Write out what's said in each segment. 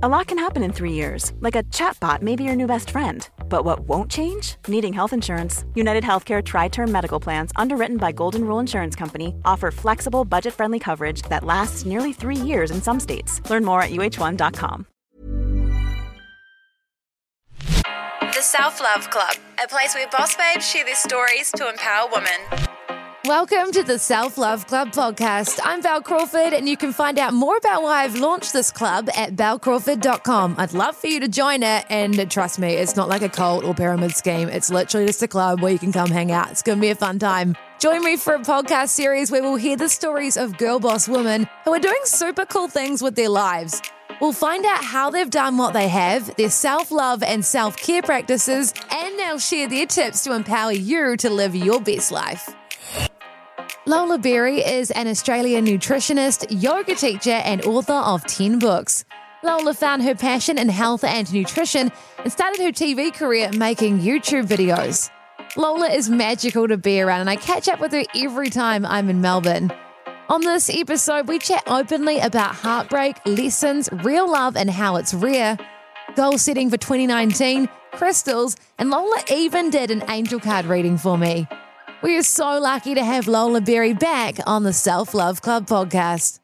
A lot can happen in three years, like a chatbot may be your new best friend. But what won't change? Needing health insurance. United Healthcare Tri Term Medical Plans, underwritten by Golden Rule Insurance Company, offer flexible, budget friendly coverage that lasts nearly three years in some states. Learn more at uh1.com. The Self Love Club, a place where boss babes share their stories to empower women. Welcome to the Self Love Club podcast. I'm Bel Crawford, and you can find out more about why I've launched this club at belcrawford.com. I'd love for you to join it, and trust me, it's not like a cult or pyramid scheme. It's literally just a club where you can come hang out. It's going to be a fun time. Join me for a podcast series where we'll hear the stories of girl boss women who are doing super cool things with their lives. We'll find out how they've done what they have, their self love and self care practices, and they'll share their tips to empower you to live your best life. Lola Berry is an Australian nutritionist, yoga teacher, and author of 10 books. Lola found her passion in health and nutrition and started her TV career making YouTube videos. Lola is magical to be around, and I catch up with her every time I'm in Melbourne. On this episode, we chat openly about heartbreak, lessons, real love, and how it's rare, goal setting for 2019, crystals, and Lola even did an angel card reading for me. We are so lucky to have Lola Berry back on the Self Love Club podcast.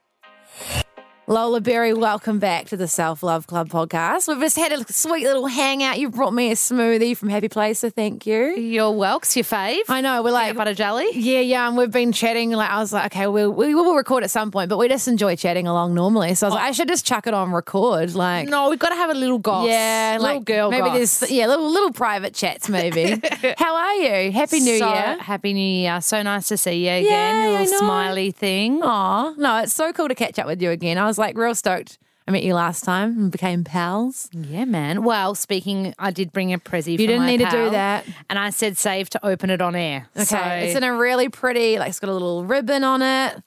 Lola Berry, welcome back to the Self Love Club podcast. We've just had a sweet little hangout. You brought me a smoothie from Happy Place, so thank you. Your Welks, your fave. I know, we're like Peanut butter jelly. Yeah, yeah, and we've been chatting. Like I was like, okay, we'll, we will record at some point, but we just enjoy chatting along normally. So I was like, I should just chuck it on record. Like, No, we've got to have a little goss. yeah, little like girl. Maybe goss. there's yeah, little little private chats. Maybe. How are you? Happy New So, Year. Happy New Year. So nice to see you again. Yay, Your I little smiley thing. Aw, no, it's so cool to catch up with you again. I was like real stoked. I met you last time and became pals. Yeah, man. Well, speaking, I did bring a prezi. You didn't need to do that. And I said save to open it on air. Okay, So it's in a really pretty, like it's got a little ribbon on it.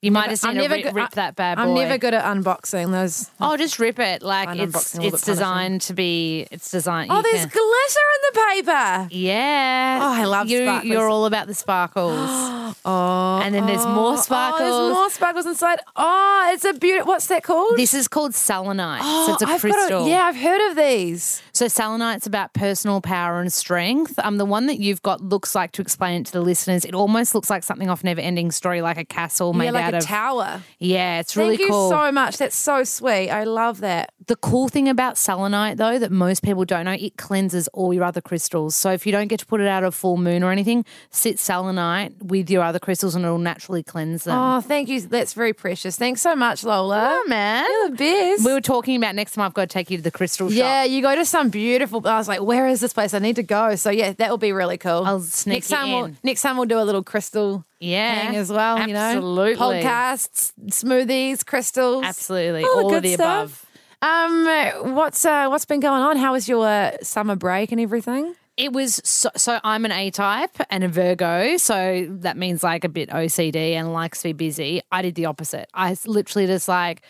you might just I'm need to never rip, rip that bad boy. I'm never good at unboxing those. Oh, just rip it. Like it's unboxing a little it's designed to be. It's designed. Oh, there's can- glitter in the paper. yeah. Oh, I love you. sparkles. You're all about the sparkles. Oh, and then there's more sparkles. Oh, there's more sparkles inside. Oh, it's a beautiful. What's that called? This is called selenite. Oh, so it's a oh, I've got crystal. yeah, I've heard of these. So selenite's about personal power and strength. Um, the one that you've got looks like to explain it to the listeners. It almost looks like something off Never Ending Story, like a castle made yeah, like out a of. tower. Yeah, it's really Thank cool. you so much. That's so sweet. I love that. the cool thing about selenite, though, that most people don't know, it cleanses all your other crystals. So if you don't get to put it out of full moon or anything, sit selenite with your other crystals, and it'll naturally cleanse them. Oh, thank you. That's very precious. Thanks so much, Lola. Oh, man. You're the best. We were talking about next time I've got to take you to the crystal shop. yeah, you go to some beautiful. I was like, where is this place? I need to go. So yeah, that will be really cool. I'll sneak next time We'll, in. next time we'll do a little crystal Yeah. hang as well. You know, Absolutely. podcasts, smoothies, crystals, Absolutely. All the All of the stuff. above. Um, what's uh, what's been going on? How was your uh, summer break and everything? It was so, so I'm an A type and a Virgo, so that means like a bit OCD and likes to be busy. I did the opposite. I literally just like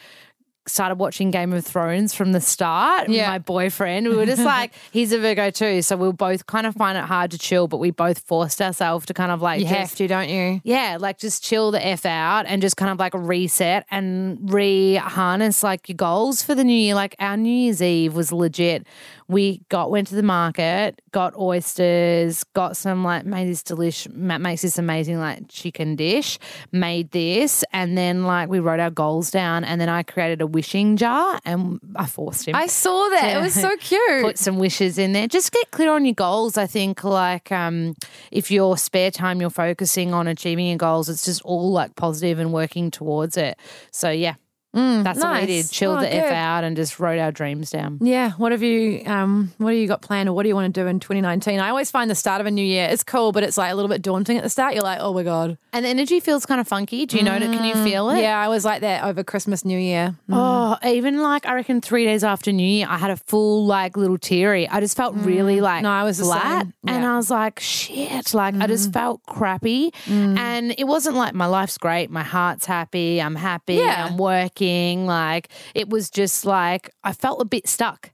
started watching Game of Thrones from the start. Yeah. My boyfriend, we were just like, he's a Virgo too, so we'll both kind of find it hard to chill, but we both forced ourselves to kind of like You just- have to, don't you? yeah, like just chill the F out and just kind of like reset and re harness like your goals for the new year. Like our New Year's Eve was legit. We got went to the market, got oysters, got some like made this delish Matt makes this amazing like chicken dish, made this, and then like we wrote our goals down and then I created a wishing jar and I forced him I saw that. It was so cute. put some wishes in there. Just get clear on your goals. I think like um, if your spare time you're focusing on achieving your goals, it's just all like positive and working towards it. So yeah, that's what we did. Chilled Oh, the f out and just wrote our dreams down. Yeah. What have you um what have you got planned or what do you want to do in 2019? I always find the start of a new year it's cool, but it's like a little bit daunting at the start. You're like, oh my God. And the energy feels kind of funky. Do you know it? Can you feel it? Yeah, I was like that over Christmas, New Year. Oh, even like I reckon three days after New Year, I had a full like little teary. I just felt really like Mm. No, I was flat, same. and Mm. I was like, shit. Like I just felt crappy, and it wasn't like my life's great, my heart's happy, I'm happy, Yeah. I'm working. Like it was just like I felt a bit stuck.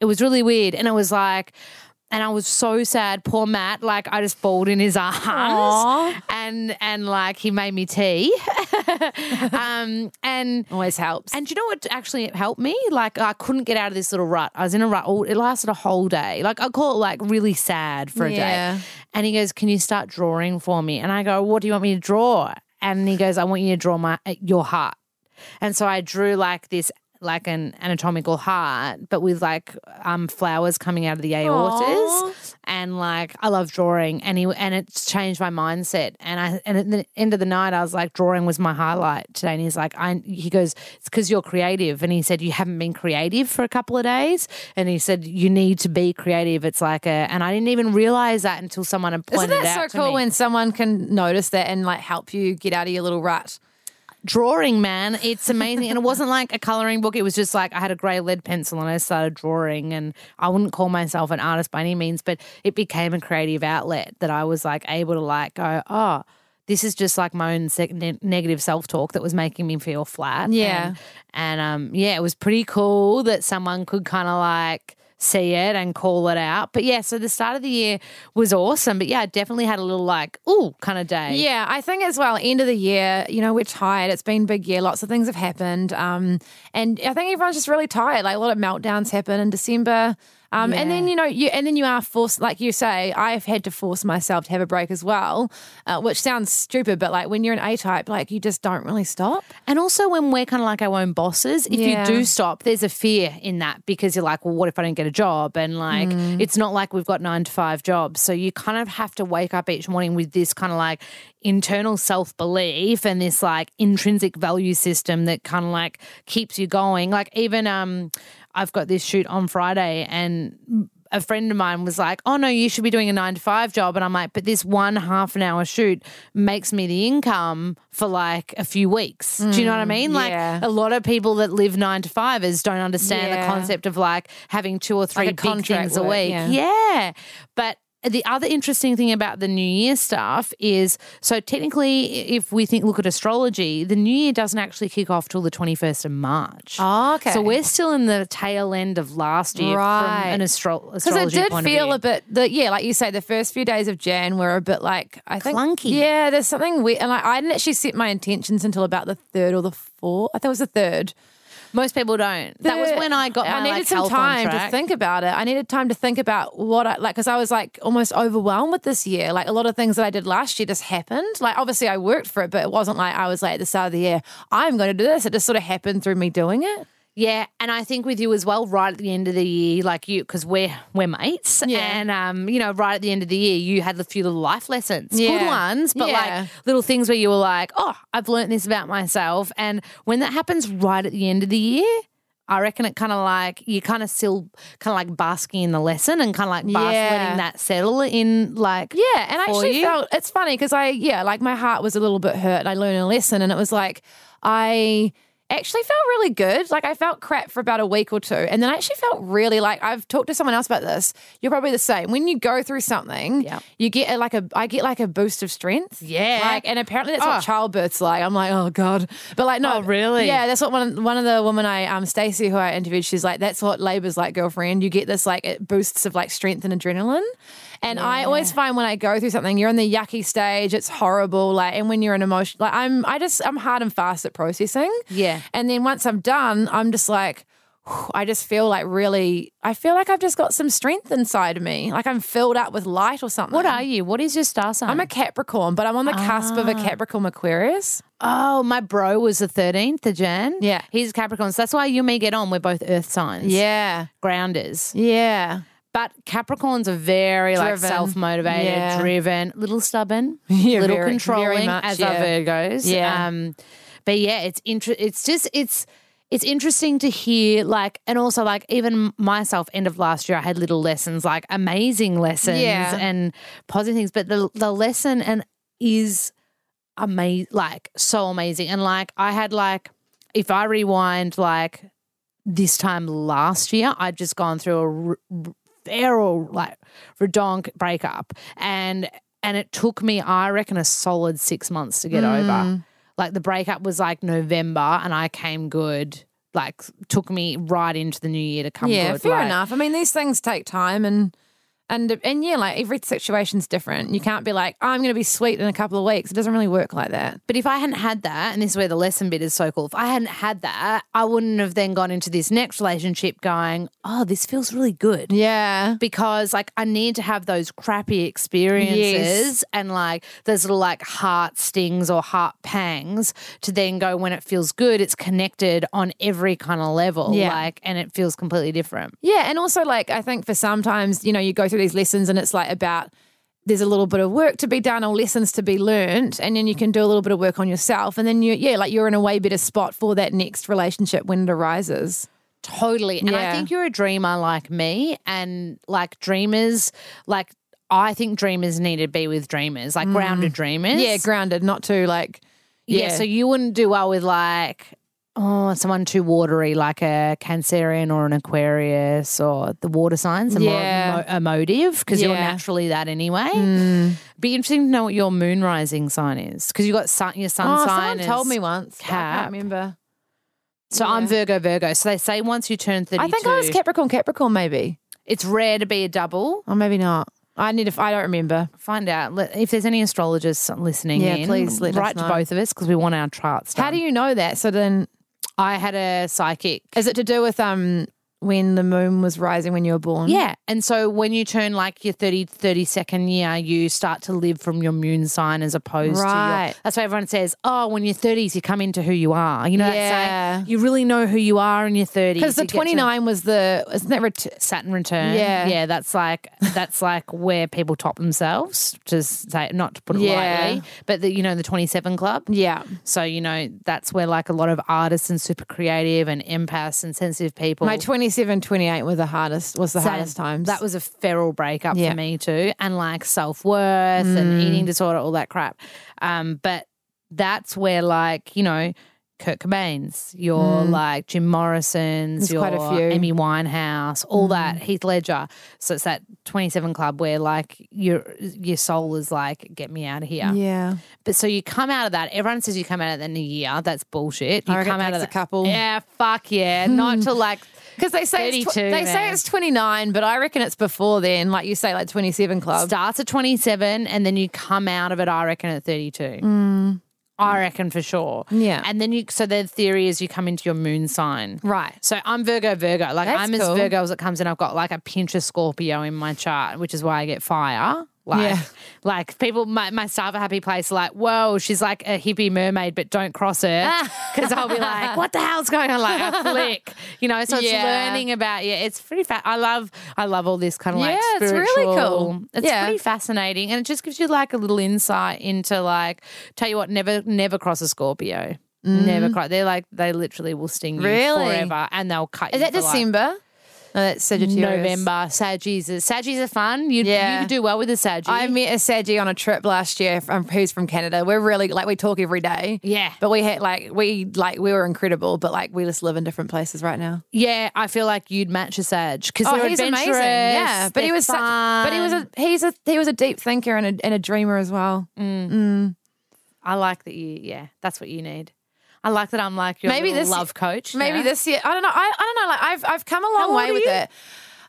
It was really weird, and it was like. and I was so sad. Poor Matt, like I just bawled in his arms, Aw. and and like he made me tea, um, and Always helps. and do you know what actually helped me? Like I couldn't get out of this little rut. I was in a rut. All, it lasted a whole day. Like I call it like really sad for a Yeah. day. And he goes, "Can you start drawing for me?" And I go, "What do you want me to draw?" And he goes, "I want you to draw my your heart." And so I drew like this like an anatomical heart, but with like um flowers coming out of the aortas. And like I love drawing and he and it's changed my mindset. And I and at the end of the night I was like, drawing was my highlight today. And he's like, I he goes, It's because you're creative. And he said, You haven't been creative for a couple of days. And he said, You need to be creative. It's like a and I didn't even realize that until someone had pointed Isn't it that out so cool me. when someone can notice that and like help you get out of your little rut? Drawing, man. It's amazing. and it wasn't like a coloring book. It was just like I had a grey lead pencil and I started drawing. And I wouldn't call myself an artist by any means, but it became a creative outlet that I was like able to like go, oh, this is just like my own sec- ne- negative self talk that was making me feel flat. Yeah. And, and um, yeah, it was pretty cool that someone could kind of like see it and call it out. But yeah, so the start of the year was awesome. But yeah, I definitely had a little like, ooh, kind of day. Yeah, I think as well, end of the year, you know, we're tired. It's been a big year. Lots of things have happened. Um, and I think everyone's just really tired. Like a lot of meltdowns happen in December. Um, and then, you know, you and then you are forced, like you say, I've had to force myself to have a break as well, uh, which sounds stupid, but like when you're an A type, like you just don't really stop. And also, when we're kind of like our own bosses, if Yeah. you do stop, there's a fear in that because you're like, well, what if I don't get a job? And like, Mm. it's not like we've got nine to five jobs. So you kind of have to wake up each morning with this kind of like internal self belief and this like intrinsic value system that kind of like keeps you going. Like, even, um, I've got this shoot on Friday and a friend of mine was like, "Oh no, you should be doing a nine to five job," and I'm like, "But this one half an hour shoot makes me the income for like a few weeks." Do you know what I mm, mean? Like yeah. a lot of people that live nine to fivers don't understand Yeah. the concept of like having two or three a big things a week. yeah. yeah, but. The other interesting thing about the New Year stuff is so technically, if we think look at astrology, the New Year doesn't actually kick off till the twenty first of March. Oh, okay. So we're still in the tail end of last year Right. from an astro- Because it did feel a bit, the, yeah, like you say, the first few days of Jan were a bit like I think Clunky. Yeah, there's something weird, and like, I didn't actually set my intentions until about the third or the fourth. I think it was the third. Most people don't. that was when I got my I needed like, some time to think about it. I needed time to think about what I like because I was like almost overwhelmed with this year. Like a lot of things that I did last year just happened. Like obviously I worked for it, but it wasn't like I was like at the start of the year, I'm going to do this. It just sort of happened through me doing it. Yeah, and I think with you as well, right at the end of the year, like you, because we're we're mates, Yeah. and um, you know, right at the end of the year, you had a few little life lessons, good ones, but Yeah. like little things where you were like, oh, I've learned this about myself, and when that happens right at the end of the year. I reckon it kind of like you kind of still kind of like basking in the lesson and kind of like bas- Yeah. letting that settle in like Yeah, and I actually you. felt it's funny because I yeah, like my heart was a little bit hurt. and I learned a lesson, and it was like I actually felt really good. Like I felt crap for about a week or two, and then I actually felt really like I've talked to someone else about this. You're probably the same. When you go through something, Yep. you get a, like a I get like a boost of strength. Yeah. like and apparently that's Oh. what childbirth's like. I'm like, oh god, but like no, Oh, really? Yeah, that's what one one of the women I um Stacey who I interviewed. She's like, that's what labor's like, girlfriend. You get this like it boosts of like strength and adrenaline. And I always find when I go through something, you're in the yucky stage, it's horrible. Like, and when you're in emotion, like I'm, I just, I'm hard and fast at processing. Yeah. And then once I'm done, I'm just like, I just feel like really, I feel like I've just got some strength inside of me. Like I'm filled up with light or something. What are you? What is your star sign? I'm a Capricorn, but I'm on the cusp of a ah. Capricorn Aquarius. Oh, my bro was the 13th of Jan. Yeah. He's Capricorn. So that's why you and me get on. We're both earth signs. Yeah. Grounders. Yeah. But Capricorns are very like Driven. self motivated, Yeah. driven, little stubborn, Yeah, little very- very controlling, much, as yeah. our Virgos. Yeah. Um, but yeah, it's inter- It's just it's it's interesting to hear like, and also like even myself. End of last year, I had little lessons, like amazing lessons Yeah. and positive things. But the the lesson and is amazing, like so amazing. And like I had like if I rewind like this time last year, I'd just gone through a r- r- feral like redonk breakup, and and it took me, I reckon, a solid six months to get Mm. over. Like the breakup was like November, and I came good. Like took me right into the new year to come Yeah, good. fair like- enough. I mean, these things take time, and And and yeah, like every situation's different. You can't be like, oh, I'm going to be sweet in a couple of weeks. It doesn't really work like that. But if I hadn't had that, and this is where the lesson bit is so cool, if I hadn't had that, I wouldn't have then gone into this next relationship going, oh, this feels really good. Yeah. Because like I need to have those crappy experiences and like those little like heart stings or heart pangs to then go when it feels good, it's connected on every kind of level. Yeah. Like and it feels completely different. Yeah, and also like I think for sometimes, you know, you go through these lessons and it's like about there's a little bit of work to be done or lessons to be learned and then you can do a little bit of work on yourself and then you yeah, like you're in a way better spot for that next relationship when it arises. Totally. And I think you're a dreamer like me and like dreamers like I think dreamers need to be with dreamers, like grounded dreamers. Mm. Yeah, grounded, not too like Yeah, yeah. so you wouldn't do well with like oh someone too watery, like a Cancerian or an Aquarius or the water signs, are Yeah. more emo- emotive because you're Mm. naturally that anyway. Be interesting to know what your moon rising sign is because you got sun, your sun Oh, sign. someone told me once. I Cap. can't remember. So I'm Virgo, Virgo. So they say once you turn thirty-two, I think I was Capricorn, Capricorn maybe. it's rare to be a double. Or maybe not. I need to I don't remember. Find out if there's any astrologers listening. Yeah, in, please write to both of us because we want our charts. How do you know that? So then I had a psychic. Is it to do with um when the moon was rising when you were born? Yeah. And so when you turn like your 30, 32nd year, you start to live from your moon sign as opposed to Right. your. That's why everyone says, oh, when you're 30s, you come into who you are. You know, Yeah. you really know who you are in your 30s. Because the You get to- 29 was the isn't that ret- Saturn return. Yeah. Yeah, that's like that's like where people top themselves. To say not to put it Yeah. lightly, but the you know the twenty seven club. yeah. So you know that's where like a lot of artists and super creative and empaths and sensitive people. My 27, 28 were the hardest was the Same. hardest times. That was a feral breakup Yeah. Mm. for me too, and like self worth and eating disorder, all that crap. Um, but that's where like you know. Kurt Cobain's, your like Jim Morrison's, Mm. There's your quite a few. Mm. Amy Winehouse, all that Heath Ledger. So it's that 27 club where like your your soul is like, get me out of here. yeah. But so you come out of that. Everyone says you come out of that in a year. That's bullshit. You I reckon come it out of takes a couple. Yeah, fuck yeah. Not to like Because they say it's tw- 32, they say it's 29, but I reckon it's before then. Like you say, like 27 club. starts at 27 and then you come out of it i reckon at 32 i reckon for sure Mm. Yeah. and then you so the theory is you come into your moon sign Right. so i'm virgo virgo like That's i'm as virgo as it comes in i've got like a pinch of scorpio in my chart which is why i get fire like, Yeah. like people, my, my staff at Happy Place are like, whoa, she's like a hippie mermaid, but don't cross her. Because I'll be like, what the hell's going on? Like a flick, you know? So it's Yeah. learning about, yeah, it's pretty fat. I love, I love all this kind of like Yeah, it's spiritual. really cool. It's Yeah. pretty fascinating, and it just gives you like a little insight into like. Tell you what, never never cross a Scorpio. Never cross. They're like they literally will sting you Mm. Really? forever, and they'll cut. Is you that for, like, December? No, that's Sagittarius. November. Saggies. is- Saggies are fun. You Yeah. you could do well with a Saggy. I met a Saggy on a trip last year from who's from Canada. We're really like we talk every day. Yeah. But we had like we like we were incredible, but like we just live in different places right now. yeah, I feel like you'd match a Sag because Oh, he's amazing. Yeah. But he was such but he was a he's a he was a deep thinker and a and a dreamer as well. Mm. Mm. I like that you. Yeah, that's what you need. I like that I'm like your Maybe this- love coach. Maybe yeah. this year. I don't know. I, I don't know. Like I've I've come a long way with you? it.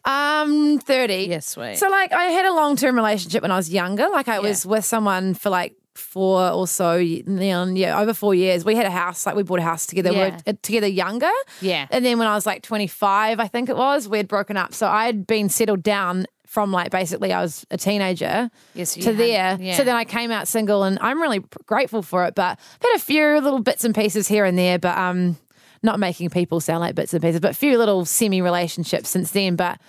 Um, thirty. Yes, sweet. So like I had a long term relationship when I was younger. Like I was with someone for like four or so, you know, yeah, over four years. We had a house. Like we bought a house together. We Yeah. were uh, together younger. Yeah. And then when I was like twenty five, I think it was, we had broken up. So I had been settled down. From like basically, I was a teenager Yes, to had- there. yeah. So then I came out single, and I'm really grateful for it. But I've had a few little bits and pieces here and there, but um, not making people sound like bits and pieces, but a few little semi relationships since then. But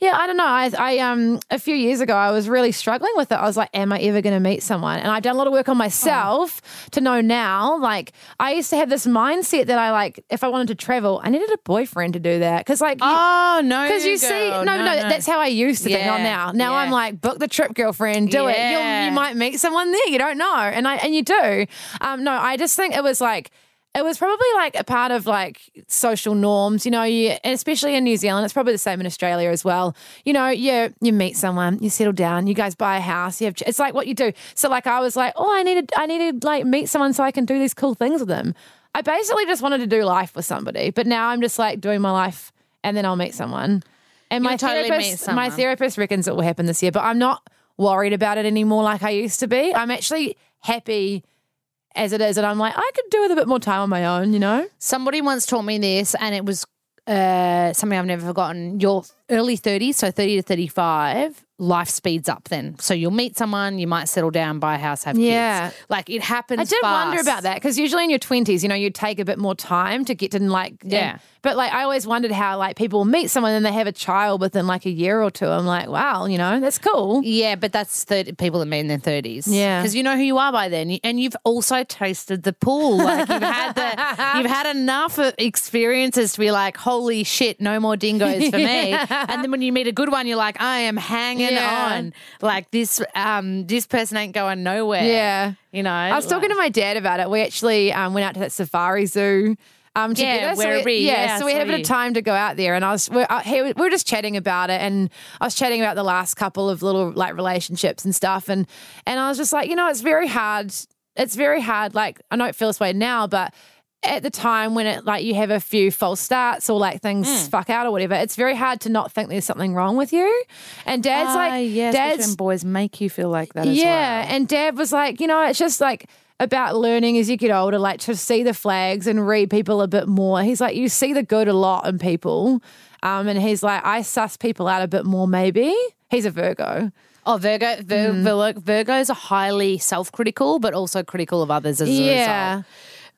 yeah, I don't know. I, I um a few years ago I was really struggling with it. I was like, am I ever going to meet someone? And I've done a lot of work on myself to know now. Like I used to have this mindset that I like if I wanted to travel, I needed a boyfriend to do that because like you- Oh no! because you see, no, no, that's how I used to think. Not Yeah, now. Now I'm like, book the trip, girlfriend. Do it. You'll, you might meet someone there. You don't know, and I and you do. Um, no, I just think it was like. It was probably like a part of like social norms, you know, you, and especially in New Zealand. It's probably the same in Australia as well. You know, you you meet someone, you settle down, you guys buy a house. You have it's like what you do. So like I was like, oh, I needed I needed like meet someone so I can do these cool things with them. I basically just wanted to do life with somebody, but now I'm just like doing my life, and then I'll meet someone. And my totally therapist, my therapist reckons it will happen this year, but I'm not worried about it anymore like I used to be. I'm actually happy as it is, and I'm like, I could do with a bit more time on my own, you know? Somebody once taught me this, and it was uh, something I've never forgotten. Your early 30s, so 30 to 35, life speeds up then. So you'll meet someone, you might settle down, buy a house, have Yeah. kids. Like it happens I did wonder about that because usually in your 20s, you know, you take a bit more time to get to like, Yeah. and- but like, I always wondered how like people meet someone and they have a child within like a year or two. I'm like, wow, you know, that's cool. Yeah, but that's 30, people that meet in their 30s. Yeah. Because you know who you are by then. And you've also tasted the pool. Like you've had the, you've had enough experiences to be like, holy shit, no more dingoes for me. And then when you meet a good one, you're like, I am hanging Yeah. on. Like this, um, this person ain't going nowhere. Yeah. You know, I was talking to my dad about it. We actually um, went out to that safari zoo. Um, Yeah, together. So we- yeah, Yeah, so we had a bit of time to go out there, and I was we're, we were just chatting about it, and I was chatting about the last couple of little like relationships and stuff, and and I was just like, you know, it's very hard. It's very hard. Like I don't feel this way now, but at the time when it like you have a few false starts or like things Hmm. fuck out or whatever, it's very hard to not think there's something wrong with you. And dad's Ah, like, dad's when boys make you feel like that as yeah, well. and Dad was like, you know, it's just like about learning as you get older, like to see the flags and read people a bit more. He's like, you see the good a lot in people, um, and he's like, I suss people out a bit more. Maybe he's a Virgo. Oh, Virgo, Vir- Mm. Vir- Virgos are highly self-critical, but also critical of others as a Yeah. result.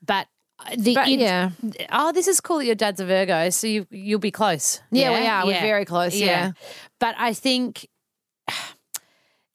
But uh, Uh, the But, it- yeah. oh, this is cool that your dad's a Virgo, so you you'll be close. Yeah, we are. We're very close, yeah. But I think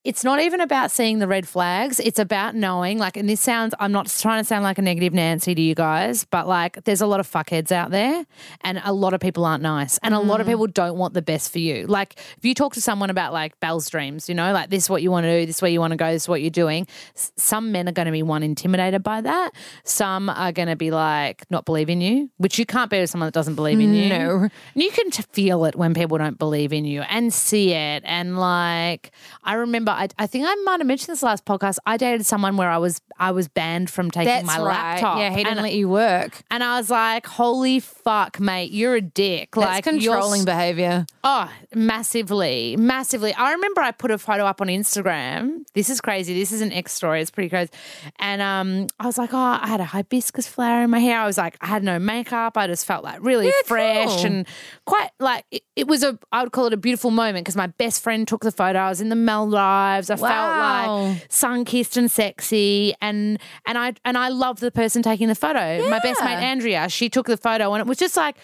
it's not even about seeing the red flags. It's about knowing, like, and this sounds, I'm not trying to sound like a negative Nancy to you guys, but like, there's a lot of fuckheads out there and a lot of people aren't nice. And a lot Mm. of people don't want the best for you. Like, if you talk to someone about like Bel's dreams, you know, like, this is what you want to do, this is where you want to go, this is what you're doing. Some men are going to be one, intimidated by that. Some are going to be like, not believe in you, which you can't be with someone that doesn't believe in you. No. And you can feel it when people don't believe in you and see it. And like, I remember, I, I think I might have mentioned this last podcast. I dated someone where I was I was banned from taking That's my right. laptop. Yeah, he didn't and, let you work. and I was like, "Holy fuck, mate, you're a dick!" That's like controlling behavior. Oh, massively, massively. I remember I put a photo up on Instagram. This is crazy. This is an X story. It's pretty crazy. And um, I was like, oh, I had a hibiscus flower in my hair. I was like, I had no makeup. I just felt like really fresh cool. and quite like it, it was a. I would call it a beautiful moment because my best friend took the photo. I was in the Maldives. I Wow. felt like sun kissed and sexy, and and I and I loved the person taking the photo. My best mate Andrea, she took the photo, and it was just like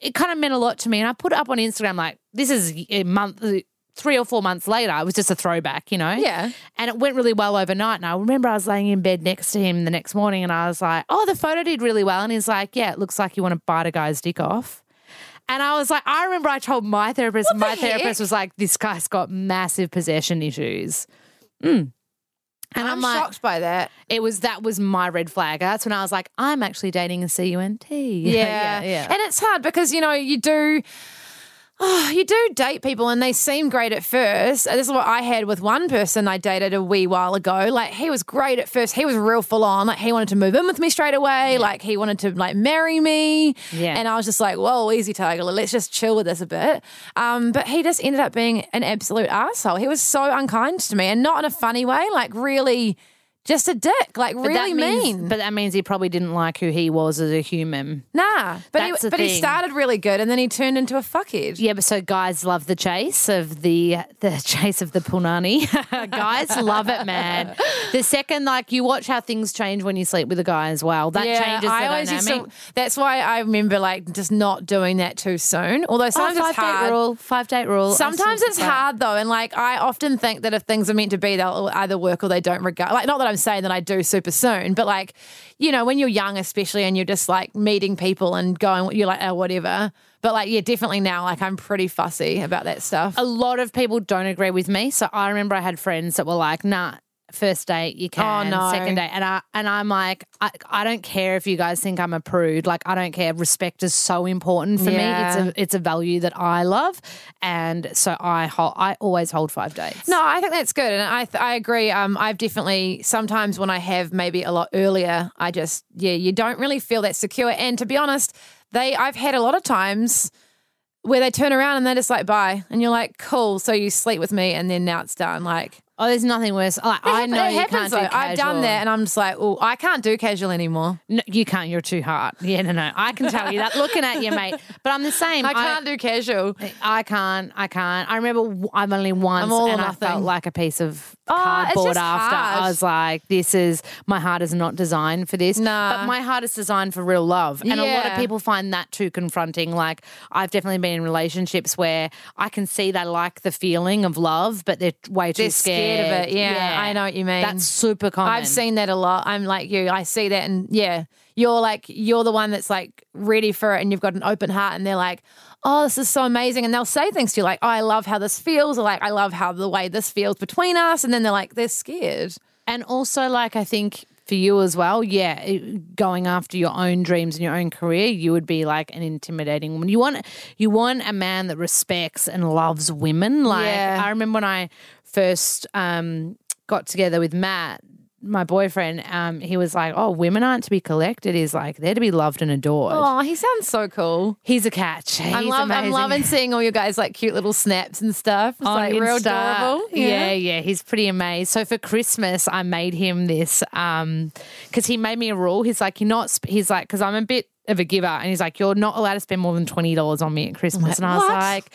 it kind of meant a lot to me. And I put it up on Instagram, like this is a month, three or four months later. It was just a throwback, you know. Yeah. And it went really well overnight. And I remember I was laying in bed next to him the next morning, and I was like, "Oh, the photo did really well." And he's like, "Yeah, it looks like you want to bite a guy's dick off." And I was like, I remember I told my therapist, the my therapist was like, this guy's got massive possession issues. Mm. And I'm, I'm, like, shocked by that. it was that was my red flag. That's when I was like, I'm actually dating a CUNT. Yeah. yeah, yeah. And it's hard because, you know, you do. Oh, you do date people and they seem great at first. This is what I had with one person I dated a wee while ago. Like he was great at first. He was real full on. Like he wanted to move in with me straight away. Like he wanted to like marry me. Yeah. And I was just like, whoa, easy tiger. Let's just chill with this a bit. Um, but he just ended up being an absolute asshole. He was so unkind to me and not in a funny way. Like really just a dick. Like But really that means, mean. But that means he probably didn't like who he was as a human. Nah, but he, That's the but he started really good and then he turned into a fuckhead. Yeah, but so guys love the chase of the the chase of the punani. guys love it, man. The second, like you watch how things change when you sleep with a guy as well. That changes the I always used to, that's why I remember like just not doing that too soon. Although Oh, sometimes five it's date hard. rule. Five date rule. Sometimes it's hard though, and like I often think that if things are meant to be, they'll either work or they don't. Regard like not that I'm saying that I do super soon, but like you know when you're young, especially, and you're just like meeting people and going, you're like oh whatever. But like yeah, definitely now like I'm pretty fussy about that stuff. A lot of people don't agree with me. So I remember I had friends that were like, nah. First date, you can. Oh, no. Second date, and I and I'm like, I, I don't care if you guys think I'm a prude. Like, I don't care. Respect is so important for Yeah. me. It's a it's a value that I love, and so I hold. I always hold five dates. No, I think that's good, and I I agree. Um, I've definitely sometimes when I have maybe a lot earlier, I just yeah, you don't really feel that secure. And to be honest, they I've had a lot of times where they turn around and they're just like bye, and you're like cool. So you sleep with me, and then now it's done. Like Oh, there's nothing worse. Like, I It know you happens, can't do though. I've done that, and I'm just like, oh, I can't do casual anymore. No, you can't. You're too hard. Yeah, no, no. I can tell you that looking at you, mate. But I'm the same. I can't do casual. I can't. I can't. I remember w- I've only once, all or and I nothing. felt like a piece of Oh, it's cardboard just after. hard. I was like, "This is my heart is not designed for this." Nah. but my heart is designed for real love, and a lot Yeah. of people find that too confronting. Like I've definitely been in relationships where I can see they like the feeling of love, but they're way too They're scared of it. Yeah, I know what you mean. That's super common. I've seen that a lot. I'm like you. I see that, and yeah, you're like you're the one that's like ready for it, and you've got an open heart, and they're like, "Oh, this is so amazing," and they'll say things to you like, oh, "I love how this feels," or like, "I love how the way this feels between us," and then they're like, they're scared. And also, like, I think for you as well, yeah, it- going after your own dreams and your own career, you would be like an intimidating woman. You want, you want a man that respects and loves women. Like, Yeah. I remember when I first um, got together with Matt. My boyfriend, um, he was like, "Oh, women aren't to be collected. He's like they're to be loved and adored." Oh, he sounds so cool. He's a catch. He's I'm, love, I'm loving seeing all your guys like cute little snaps and stuff. It's on like real Insta. adorable. Yeah. yeah, he's pretty amazing. So for Christmas, I made him this um because he made me a rule. He's like, you're not. Sp-, he's like, because I'm a bit of a giver, and he's like, you're not allowed to spend more than twenty dollars on me at Christmas. like, and I was "What?" like.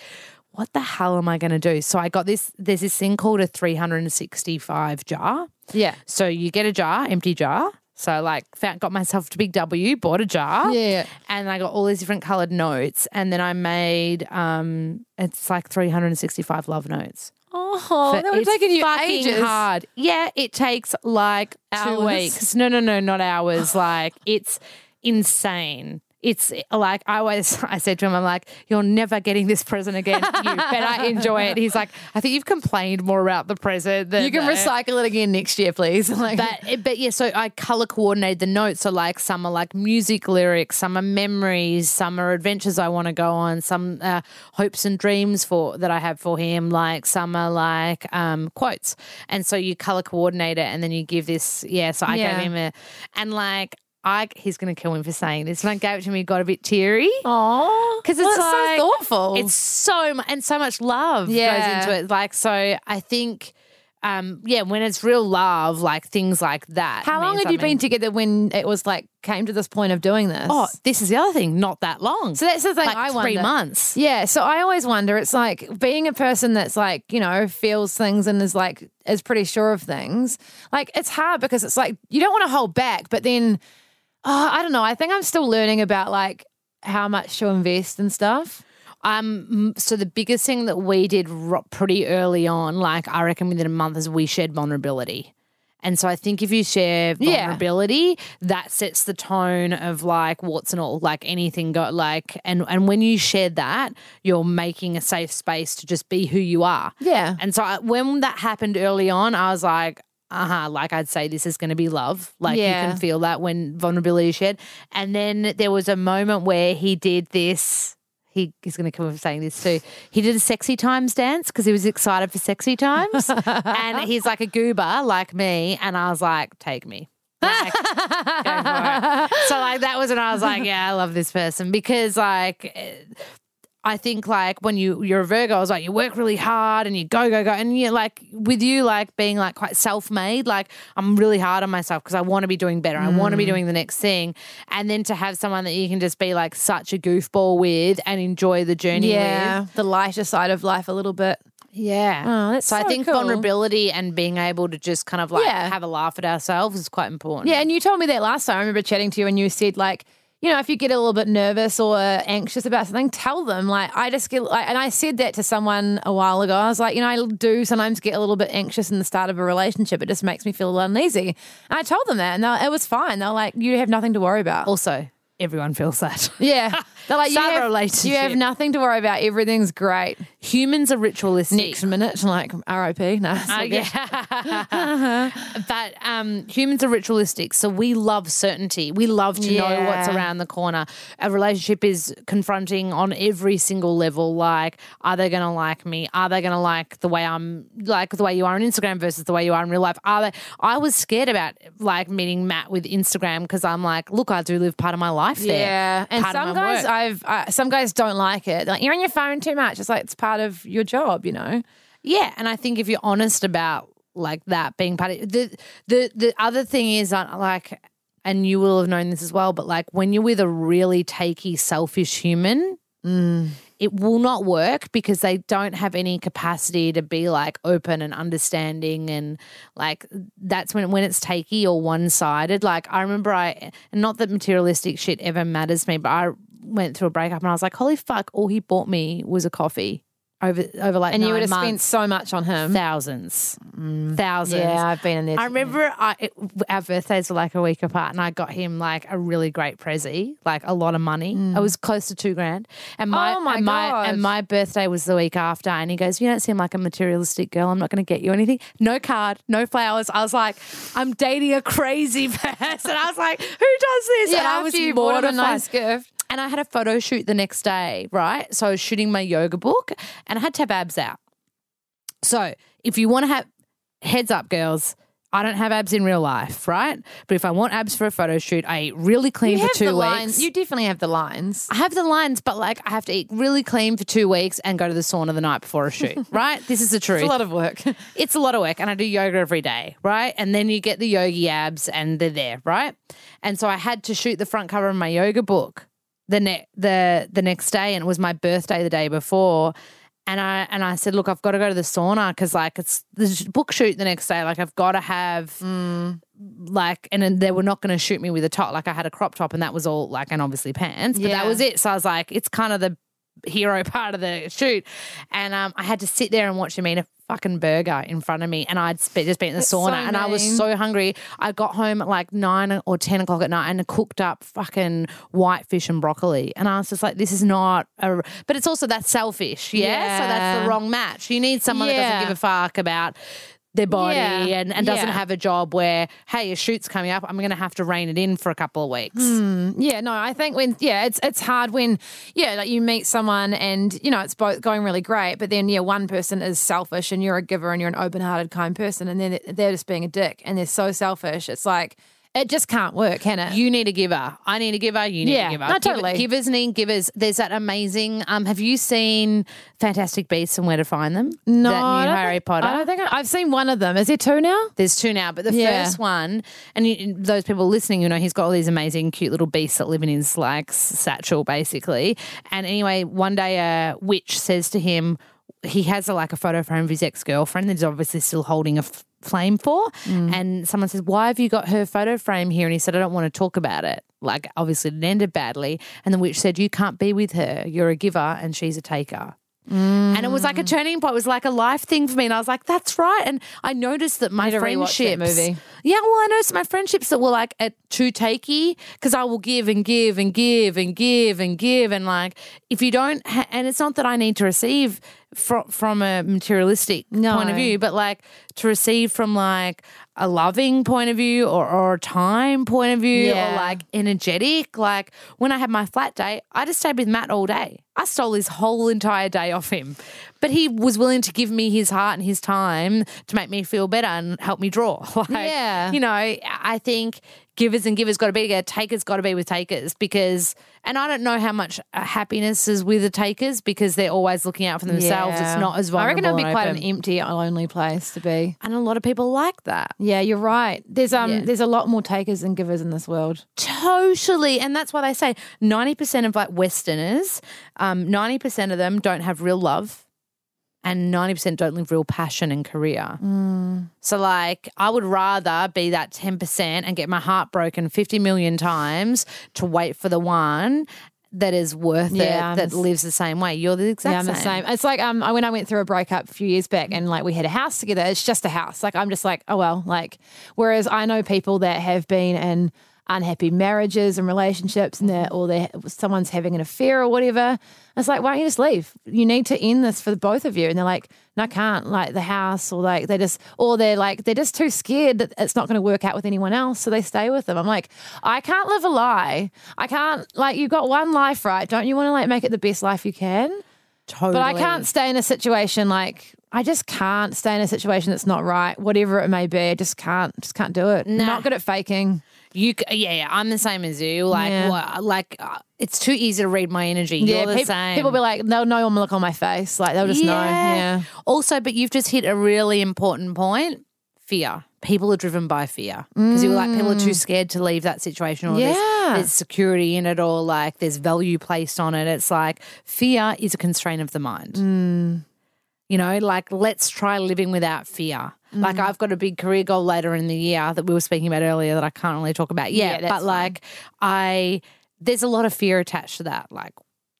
What the hell am I going to do? So I got this. There's this thing called a 365 jar. Yeah. So you get a jar, empty jar. So like, found, got myself a big W, bought a jar, Yeah. and I got all these different colored notes, and then I made um, it's like 365 love notes. Oh, But that would have taken you fucking ages. hard. Yeah, it takes like two Hours. weeks. No, no, no, not hours. like it's insane. It's like I always I said to him, I'm like, you're never getting this present again. You better enjoy it. He's like, I think you've complained more about the present than You can the- recycle it again next year, please. Like, but but yeah, so I color coordinated the notes. So like some are like music lyrics, some are memories, some are adventures I want to go on, some uh, hopes and dreams for that I have for him. Like some are like um, quotes, and so you color coordinate it, and then you give this. Yeah, so I Yeah. gave him a, and like. I, he's going to kill me for saying this. When I gave it to him, he got a bit teary. oh, 'Cause it's well, like- so thoughtful. It's so much and so much love Yeah. goes into it. Like so, I think, um, yeah, when it's real love, like things like that. How long had you been together when it was like came to this point of doing this? Oh, this is the other thing. Not that long. so that's the thing like I three wonder. months. Yeah, so I always wonder. It's like being a person that's like you know feels things and is like is pretty sure of things. Like it's hard because it's like you don't want to hold back, but then oh, I don't know. I think I'm still learning about like how much to invest and stuff. Um, so the biggest thing that we did ro- pretty early on, like I reckon within a month, is we shared vulnerability. And so I think if you share Yeah. vulnerability, that sets the tone of like what's and all, like anything go like and and when you share that, you're making a safe space to just be who you are. Yeah. And so I, when that happened early on, I was like, uh huh, like I'd say this is going to be love. Like Yeah. you can feel that when vulnerability is shared. And then there was a moment where he did this. He, he's going to come up saying this too. He did a sexy times dance because he was excited for sexy times. and he's like a goober like me. And I was like, take me. Like, go for it. So like that was when I was like, yeah, I love this person because like I think like when you you're a Virgo, I was like you work really hard and you go go go and you like with you like being like quite self made. Like I'm really hard on myself because I want to be doing better. I want to be Mm. doing the next thing, and then to have someone that you can just be like such a goofball with and enjoy the journey Yeah, with. the lighter side of life a little bit. Yeah. Oh, that's so I think cool. vulnerability and being able to just kind of like Yeah. have a laugh at ourselves is quite important. Yeah, and you told me that last time. I remember chatting to you and you said like, you know, if you get a little bit nervous or anxious about something, tell them. Like, I just get, like, and I said that to someone a while ago. I was like, you know, I do sometimes get a little bit anxious in the start of a relationship. It just makes me feel a little uneasy. And I told them that, and it was fine. They're like, you have nothing to worry about. Also, everyone feels that. Yeah, they're like, you have, relationship. you have nothing to worry about. Everything's great. Humans are ritualistic. Next minute, like R.I.P. No, Uh, yeah. but um, humans are ritualistic, so we love certainty. We love to know what's around the corner. A relationship is confronting on every single level. Like, are they going to like me? Are they going to like the way I'm, like the way you are on Instagram versus the way you are in real life? Are they? I was scared about like meeting Matt with Instagram because I'm like, look, I do live part of my life there. Yeah, and some guys, work. I've uh, some guys don't like it. They're like you're on your phone too much. It's like it's part of your job, you know. Yeah, and I think if you're honest about like that being part of the the the other thing is uh, like, and you will have known this as well, but like when you're with a really takey, selfish human, it will not work because they don't have any capacity to be like open and understanding and like that's when when it's takey or one sided. Like I remember I not that materialistic shit ever matters to me, but I went through a breakup and I was like, holy fuck, all he bought me was a coffee over over like And you would have spent so much on him. thousands, thousands. Yeah, I've been in there. I remember I, it, our birthdays were like a week apart, and I got him like a really great prezi, like a lot of money. It was close to two grand. And my, Mm. Oh my and my and my birthday was the week after, and he goes, "You don't seem like a materialistic girl. I'm not going to get you anything. No card, no flowers." I was like, "I'm dating a crazy person." I was like, "Who does this?" yeah, and I was you bought him a nice gift. And I had a photo shoot the next day, right? So I was shooting my yoga book and I had to have abs out. So if you want to have heads up, girls, I don't have abs in real life, right? But if I want abs for a photo shoot, I eat really clean You for two weeks. lines. You definitely have the lines. I have the lines, but like I have to eat really clean for two weeks and go to the sauna the night before a shoot, right? This is the truth. It's a lot of work. It's a lot of work, and I do yoga every day, right? And then you get the yogi abs, and they're there, right? And so I had to shoot the front cover of my yoga book the ne- the the next day, and it was my birthday the day before. And I and I said, look, I've got to go to the sauna because like it's the book shoot the next day. Like I've got to have mm. like, and then they were not going to shoot me with a top. Like I had a crop top, and that was all like, and obviously pants, but that was it. So I was like, it's kind of the hero part of the shoot. And um, I had to sit there and watch him eat a fucking burger in front of me. And I'd spe- just been in the That's sauna so and I was so hungry. I got home at like nine or 10 o'clock at night and cooked up fucking white fish and broccoli. And I was just like, this is not a, but it's also that selfish. Yeah. So that's the wrong match. You need someone that doesn't give a fuck about their body Yeah. and, and doesn't Yeah. have a job where, hey, a shoot's coming up. I'm going to have to rein it in for a couple of weeks. Hmm. Yeah, no, I think when yeah, it's it's hard when yeah, like you meet someone and you know it's both going really great, but then yeah, one person is selfish and you're a giver and you're an open-hearted, kind person, and then they're just being a dick and they're so selfish. It's like it just can't work, can it? You need a giver. I need a giver. You need Yeah, a giver. no, Give- totally. Givers need givers. There's that amazing. Um, have you seen Fantastic Beasts and Where to Find Them? no, that new Harry think- Potter. I don't think I, I've seen one of them. Is there two now? There's two now, but the Yeah. first one, and you, those people listening, you know, he's got all these amazing, cute little beasts that live in his like satchel, basically. And anyway, one day a witch says to him, he has a, like a photo frame of his ex girlfriend that he's obviously still holding a f- flame for. Mm. And someone says, Why have you got her photo frame here? And he said, I don't want to talk about it. Like, obviously, it ended badly. And the witch said, You can't be with her. You're a giver and she's a taker. And it was like a mm. turning point. It was like a life thing for me. And I was like, that's right. And I noticed that my rewatch that friendships. movie. Yeah, well, I noticed my friendships that were like at too takey because I will give and give and give and give and give. And like, if you don't, ha- and it's not that I need to receive from, from a materialistic No. point of view, but like to receive from like a loving point of view or, or a time point of view Yeah. or like energetic. Like when I had my flat day, I just stayed with Matt all day. I stole his whole entire day off him. But he was willing to give me his heart and his time to make me feel better and help me draw. Like, Yeah. You know, I think givers and givers got to be together, takers got to be with takers because, and I don't know how much happiness is with the takers because they're always looking out for themselves. Yeah. It's not as I vulnerable. reckon it'd be quite open. an empty, lonely place to be. and a lot of people like that. Yeah, you're right. There's um, Yeah. there's a lot more takers than givers in this world. Totally. And that's why they say 90% of like Westerners, um, 90% of them don't have real love and 90% don't live real passion and career. So, like, I would rather be that 10% and get my heart broken 50 million times to wait for the one that is worth Yeah, it, that lives the same way. You're the exact yeah, I'm same. the same. It's like um, I- when I went through a breakup a few years back, and like we had a house together. It's just a house. Like I'm just like, oh well. Like whereas I know people that have been in unhappy marriages and relationships, and they're or they someone's having an affair or whatever. It's like, why don't you just leave? You need to end this for the both of you. And they're like, no, I can't. Like the house, or like they just, or they're like, they're just too scared that it's not going to work out with anyone else, so they stay with them. I'm like, I can't live a lie. I can't. Like you've got one life, right? Don't you want to like make it the best life you can? Totally. But I can't stay in a situation like I just can't stay in a situation that's not right, whatever it may be. I just can't, just can't do it. Nah. Not good at faking. You, c- yeah, yeah. I'm the same as you. Like, Yeah. wha- like uh, it's too easy to read my energy. You're the peop- same. people be like, they'll know I'm look on my face, like they'll just know. Yeah, Also, but you've just hit a really important point. Fear. People are driven by fear because you were like people are too scared to leave that situation, or Mm. Yeah. there's, there's security in it, or like there's value placed on it. It's like fear is a constraint of the mind. Mm. You know, like let's try living without fear. Mm. Like I've got a big career goal later in the year that we were speaking about earlier that I can't really talk about yet. that's but like I, there's a lot of fear attached to that. Like,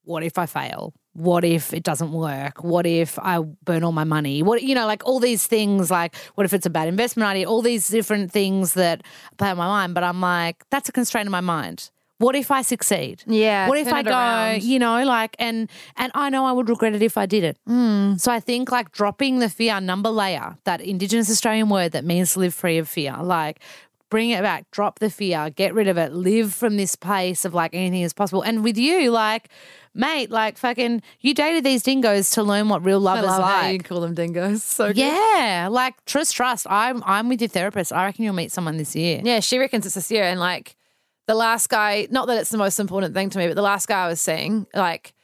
what if I fail? What if it doesn't work? What if I burn all my money? What you know, like all these things. Like, what if it's a bad investment idea? All these different things that play on my mind. But I'm like, that's a constraint in my mind. What if I succeed? Yeah, What if I go? around. You know, like, and and I know I would regret it if I did it. Hmm. So I think like dropping the fear number layer, that Indigenous Australian word that means live free of fear, like bring it back, drop the fear, get rid of it, live from this place of like anything is possible. And with you, like, mate, like fucking, you dated these dingoes to learn what real love I is love like. you call them dingoes. So good. yeah, like trust, trust. I'm I'm with your therapist. I reckon you'll meet someone this year. Yeah, she reckons it's this year. And like the last guy, not that it's the most important thing to me, but the last guy I was seeing, like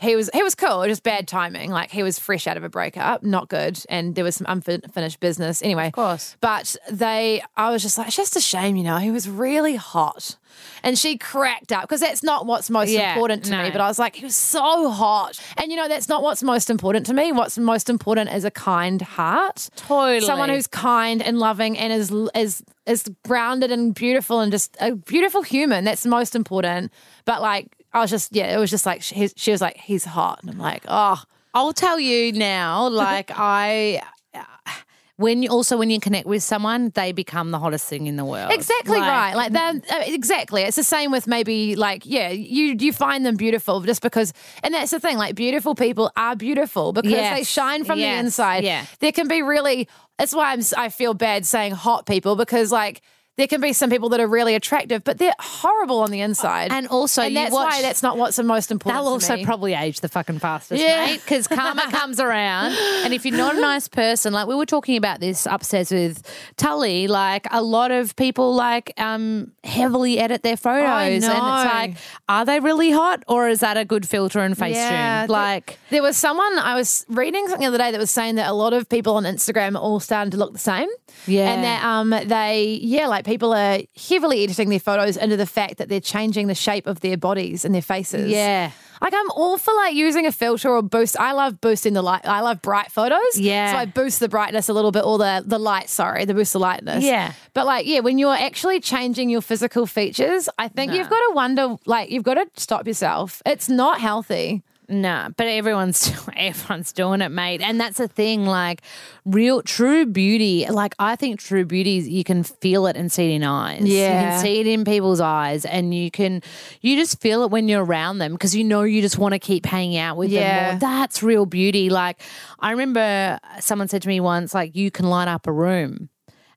he was he was cool, just bad timing. Like he was fresh out of a breakup, not good, and there was some unfinished business. Anyway, of course. But they, I was just like, it's just a shame, you know. He was really hot, and she cracked up because that's not what's most Yeah, important to me. But I was like, he was so hot, and you know, that's not what's most important to me. What's most important is a kind heart. Totally. Someone who's kind and loving and is is is grounded and beautiful and just a beautiful human. That's most important. But like, I was just yeah, it was just like she, she was like he's hot, and I'm like, oh, I'll tell you now, like I when you also when you connect with someone, they become the hottest thing in the world. exactly Like, right. Like that, exactly. It's the same with maybe like yeah, you you find them beautiful just because, and that's the thing. Like beautiful people are beautiful because Yes. they shine from Yes. the inside. Yeah. there can be really. That's why I'm. I feel bad saying hot people because like. There can be some people that are really attractive, but they're horrible on the inside. And also and that's watch- why that's not what's the most important. They'll also probably age the fucking fastest, Yeah. mate. Because karma comes around, and if you're not a nice person, like we were talking about this upstairs with Tully, like a lot of people like um heavily edit their photos, and it's like, are they really hot, or is that a good filter and face Yeah, tune? Like, There was someone I was reading something the other day that was saying that a lot of people on Instagram are all starting to look the same. Yeah. And that um they yeah, like people are heavily editing their photos into the fact that they're changing the shape of their bodies and their faces. Yeah. Like I'm all for like using a filter or boost. I love boosting the light. I love bright photos. Yeah. So I boost the brightness a little bit or the the light, sorry, the boost the lightness. Yeah. But like, yeah, when you're actually changing your physical features, I think you've got to wonder, like, you've got to stop yourself. It's not healthy. Nah, but everyone's everyone's doing it, mate. And that's the thing, like real true beauty. Like I think true beauty is you can feel it and see it in eyes. You can see it in people's eyes and you can you just feel it when you're around them because you know you just want to keep hanging out with Yeah. them more. That's real beauty. Like I remember someone said to me once, like, you can light up a room.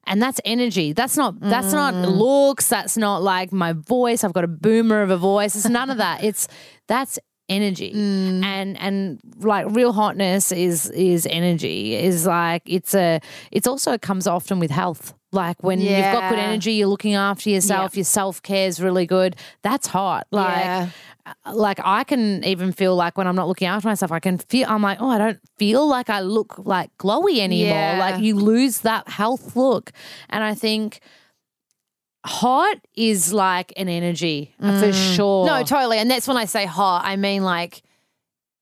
And that's energy. That's not that's not Mm. looks. That's not like my voice. I've got a boomer of a voice. It's none of that. It's that's energy. Mm. And and like real hotness is is energy. Is like it's a it's also comes often with health. Like when you've got good energy, you're looking after yourself, your self care is really good. That's hot. Like Yeah. like I can even feel like when I'm not looking after myself, I can feel I'm like, oh, I don't feel like I look like glowy anymore. Yeah. Like you lose that health look. And I think hot is like an energy uh, for sure. Mm. No, totally. And that's when I say hot, I mean like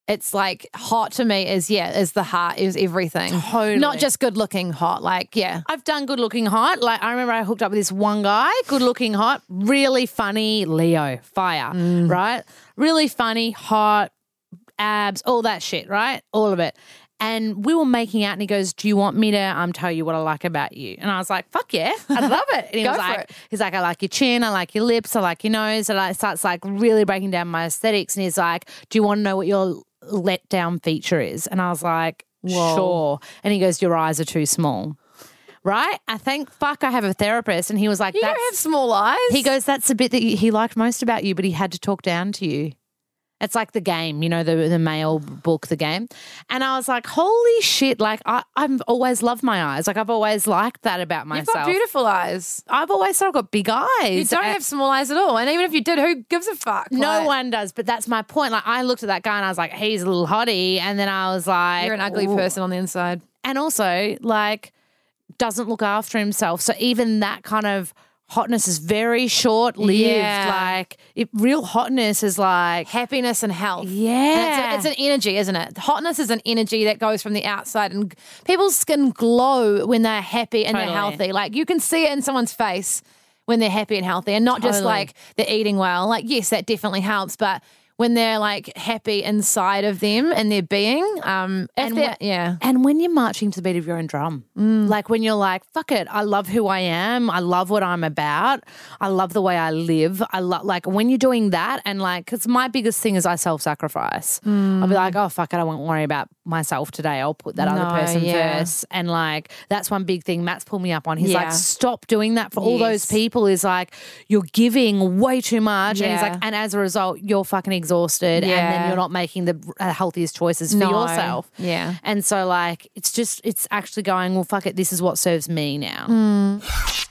it's like hot to me is yeah, is the heart, is everything. Totally. Not just good looking hot. Like, yeah. I've done good looking hot. Like I remember I hooked up with this one guy, good looking hot, really funny, Leo, fire, right? Really funny, hot, abs, all that shit, right? All of it. And we were making out, and he goes, "Do you want me to um tell you what I like about you?" And I was like, "Fuck yeah, I love it." And he Go was for like, it. "He's like, I like your chin, I like your lips, I like your nose." And I starts like really breaking down my aesthetics, and he's like, "Do you want to know what your let down feature is?" And I was like, "Sure." And he goes, "Your eyes are too small." Right? I think, fuck, I have a therapist. And he was like, You that's, don't have small eyes. he goes, that's the bit that he liked most about you, but he had to talk down to you. It's like the game, you know, the the male book, the game. And I was like, holy shit! Like I, I've always loved my eyes. Like I've always liked that about myself. You've got beautiful eyes. I've always thought I've got big eyes. You don't And- have small eyes at all. And even if you did, who gives a fuck? no Like, one does, but that's my point. Like I looked at that guy and I was like, he's a little hottie, and then I was like, You're an ugly "Ooh." person on the inside. and also like doesn't look after himself. So even that kind of hotness is very short lived. Yeah. Like it, real hotness is like Happiness and health. Yeah. And it's, a- it's an energy, isn't it? Hotness is an energy that goes from the outside, and people's skin glow when they're happy and Totally. they're healthy. Like you can see it in someone's face when they're happy and healthy, and not just like they're eating well. Like, yes, that definitely helps, but when they're like happy inside of them and their being, um, And they're, yeah. And when you're marching to the beat of your own drum, Mm. like when you're like, fuck it, I love who I am. I love what I'm about. I love the way I live. I love, like, when you're doing that, and like, because my biggest thing is I self sacrifice. I'll Mm. be like, oh, fuck it, I won't worry about myself today. I'll put that No, other person yeah. first. And like, that's one big thing Matt's pulled me up on. He's Yeah. like, stop doing that for all those people. Is like, you're giving way too much. And he's like, and as a result, you're fucking exhausted. And then you're not making the uh, healthiest choices for No. yourself. Yeah. And so, like, it's just, it's actually going, well, fuck it, this is what serves me now.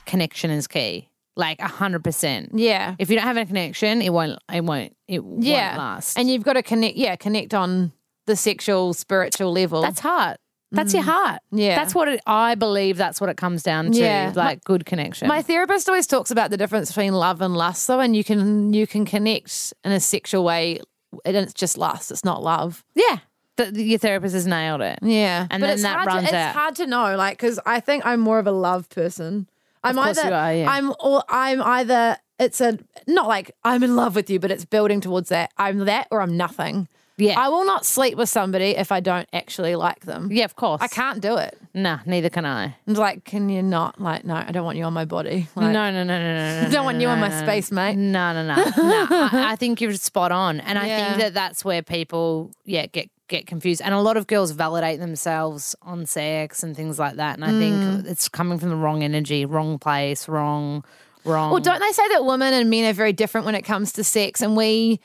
Connection is key. Like, a 100%. Yeah. If you don't have a connection, it won't, it won't, it yeah. won't last. And you've got to connect, yeah, connect on the sexual, spiritual level. that's heart. That's your heart. Mm. Yeah. That's what it, I believe that's what it comes down to. Yeah. Like, good connection. My therapist always talks about the difference between love and lust, though, and you can you can connect in a sexual way, and it's just lust. It's not love. yeah. The, the- your therapist has nailed it. Yeah, And but then it's that hard runs to, out. It's hard to know, like, because I think I'm more of a love person. I'm course either you are, yeah. I'm or I'm either it's a not like I'm in love with you, but it's building towards that. I'm that or I'm nothing. Yeah. I will not sleep with somebody if I don't actually like them. Yeah, of course. I can't do it. Nah, neither can I. It's like, can you not? Like, no, I don't want you on my body. Like, no, no, no, no, no, no. don't want you on my no, no. space, mate. No, no, no, no. I, I think you're spot on, and I Yeah. think that that's where people, yeah, get get confused, and a lot of girls validate themselves on sex and things like that, and I Mm. think it's coming from the wrong energy, wrong place, wrong, wrong. Well, don't they say that women and men are very different when it comes to sex, and we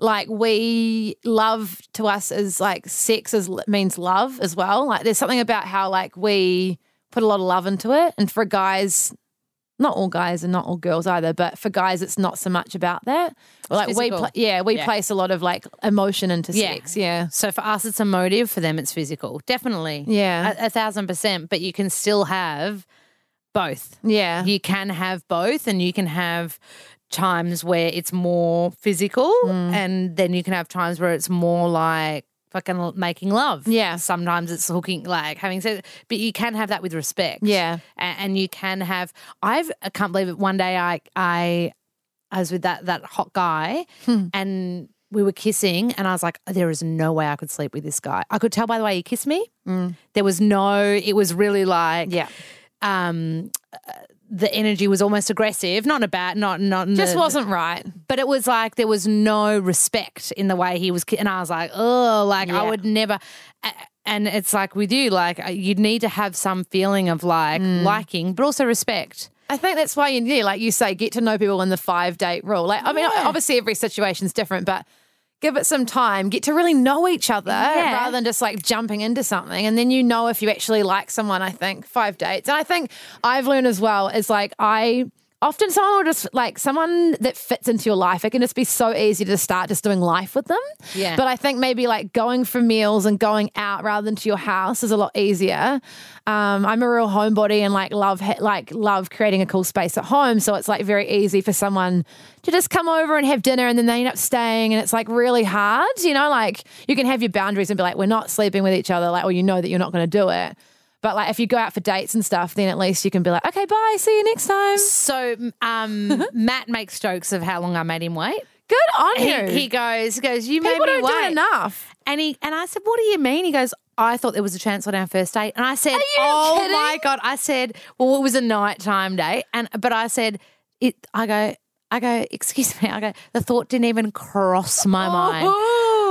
like we love to us is like sex is means love as well. Like there's something about how like we put a lot of love into it, and for guys. Not all guys and not all girls either, but for guys, it's not so much about that. Like we, physical. pla yeah, we Yeah. place a lot of like emotion into Yeah. sex. Yeah, So for us, it's a motive. For them, it's physical. Definitely. Yeah. A, a thousand percent. But you can still have both. yeah, You can have both, and you can have times where it's more physical, Mm. and then you can have times where it's more like fucking making love. Yeah. Sometimes it's hooking, like having sex, but you can have that with respect. Yeah. A- and, you can have. I've I can't believe it. One day I I I was with that that hot guy, Hmm. and. We were kissing, and I was like, "There is no way I could sleep with this guy." I could tell by the way he kissed me. There was no. It was really like, Mm. yeah. um, uh, the energy was almost aggressive, not in a bad, not not Just the- wasn't right. but it was like there was no respect in the way he was, and I was like, oh, like I would never. And it's like with you, like uh, you'd need to have some feeling of like Mm. liking, but also respect. I think that's why you yeah, like you say, get to know people in the five date rule. Like, I mean, Yeah. obviously every situation's different, but give it some time, get to really know each other Yeah. rather than just like jumping into something. And then you know if you actually like someone, I think, five dates. And I think I've learned as well is like I often someone will just like someone that fits into your life, it can just be so easy to start just doing life with them. Yeah. But I think maybe like going for meals and going out rather than to your house is a lot easier. Um, I'm a real homebody and like love like love creating a cool space at home. So it's like very easy for someone to just come over and have dinner and then they end up staying and it's like really hard. You know, like you can have your boundaries and be like, we're not sleeping with each other, like, or you know that you're not going to do it. But like if you go out for dates and stuff, then at least you can be like, okay, bye, see you next time. So um, Matt makes jokes of how long I made him wait. Good on you. He, he goes, he goes, you People made me don't do wait it enough. And he and I said, "What do you mean?" He goes, "I thought there was a chance on our first date." And I said, Are you "Oh kidding? my god!" I said, "Well, it was a nighttime date," and but I said, "It." I go, I go, excuse me. I go, the thought didn't even cross my mind.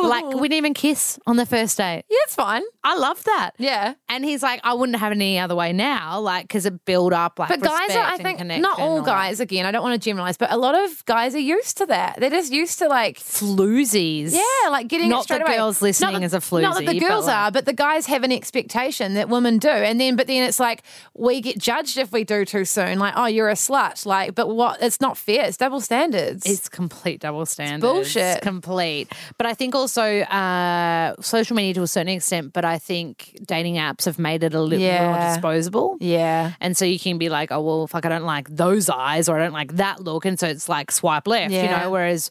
Like we didn't even kiss on the first date. Yeah, it's fine. I love that. Yeah. And he's like, I wouldn't have it any other way now, like because it build up like. But guys are, I think, not all that. guys, again, I don't want to generalize, but a lot of guys are used to that. They're just used to like, floozies. yeah, like getting Not it straight the away. girls listening not as a Not that the floozy, but girls like- are, but the guys have an expectation that women do. And then, but then it's like, we get judged if we do too soon. Like, oh, you're a slut. Like, but what? It's not fair. It's double standards. It's complete double standards. bullshit. Complete. But I think also uh, social media to a certain extent, but I think dating apps have made it a little more Yeah. disposable. yeah. And so you can be like, oh, well, fuck, I don't like those eyes or I don't like that look. And so it's like swipe left, you Yeah. know, whereas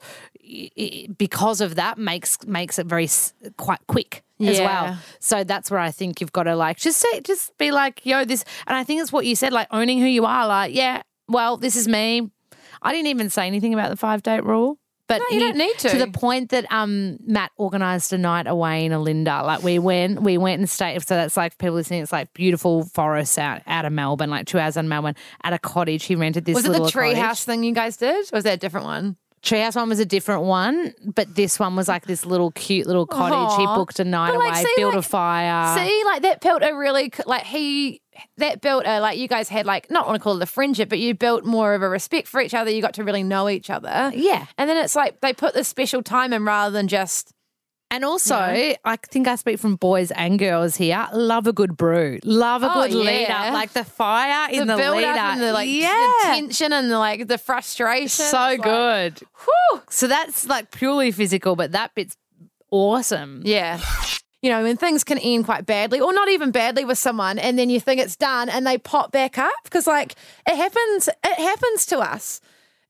because of that makes makes it very s- quite quick as Yeah. well. So that's where I think you've got to like just say, just be like, yo, this. And I think it's what you said, like owning who you are. Like, yeah, well, this is me. I didn't even say anything about the five date rule. But No, you don't need to. To the point that um Matt organised a night away in Olinda. Like we went, we went and stayed. So that's like people listening. It's like beautiful forests out out of Melbourne, like two hours out of Melbourne, at a cottage. He rented this. Was it the little tree house thing you guys did? Or was that a different one? Treehouse one was a different one, but this one was like this little cute little cottage. He booked a night like, away, see, built a fire. See, like that felt a really like he that built a like you guys had like not want to call it a friendship, but you built more of a respect for each other. You got to really know each other. Yeah. and then it's like they put this special time in rather than just And also, I think I speak from boys and girls here. Love a good brew. Love a Oh, good lead up. Like the fire in the, build lead up the like yeah. the tension and the like the frustration. so It's like, good. whew. So that's like purely physical, but that bit's awesome. Yeah. You know, when things can end quite badly or not even badly with someone and then you think it's done and they pop back up because like it happens it happens to us.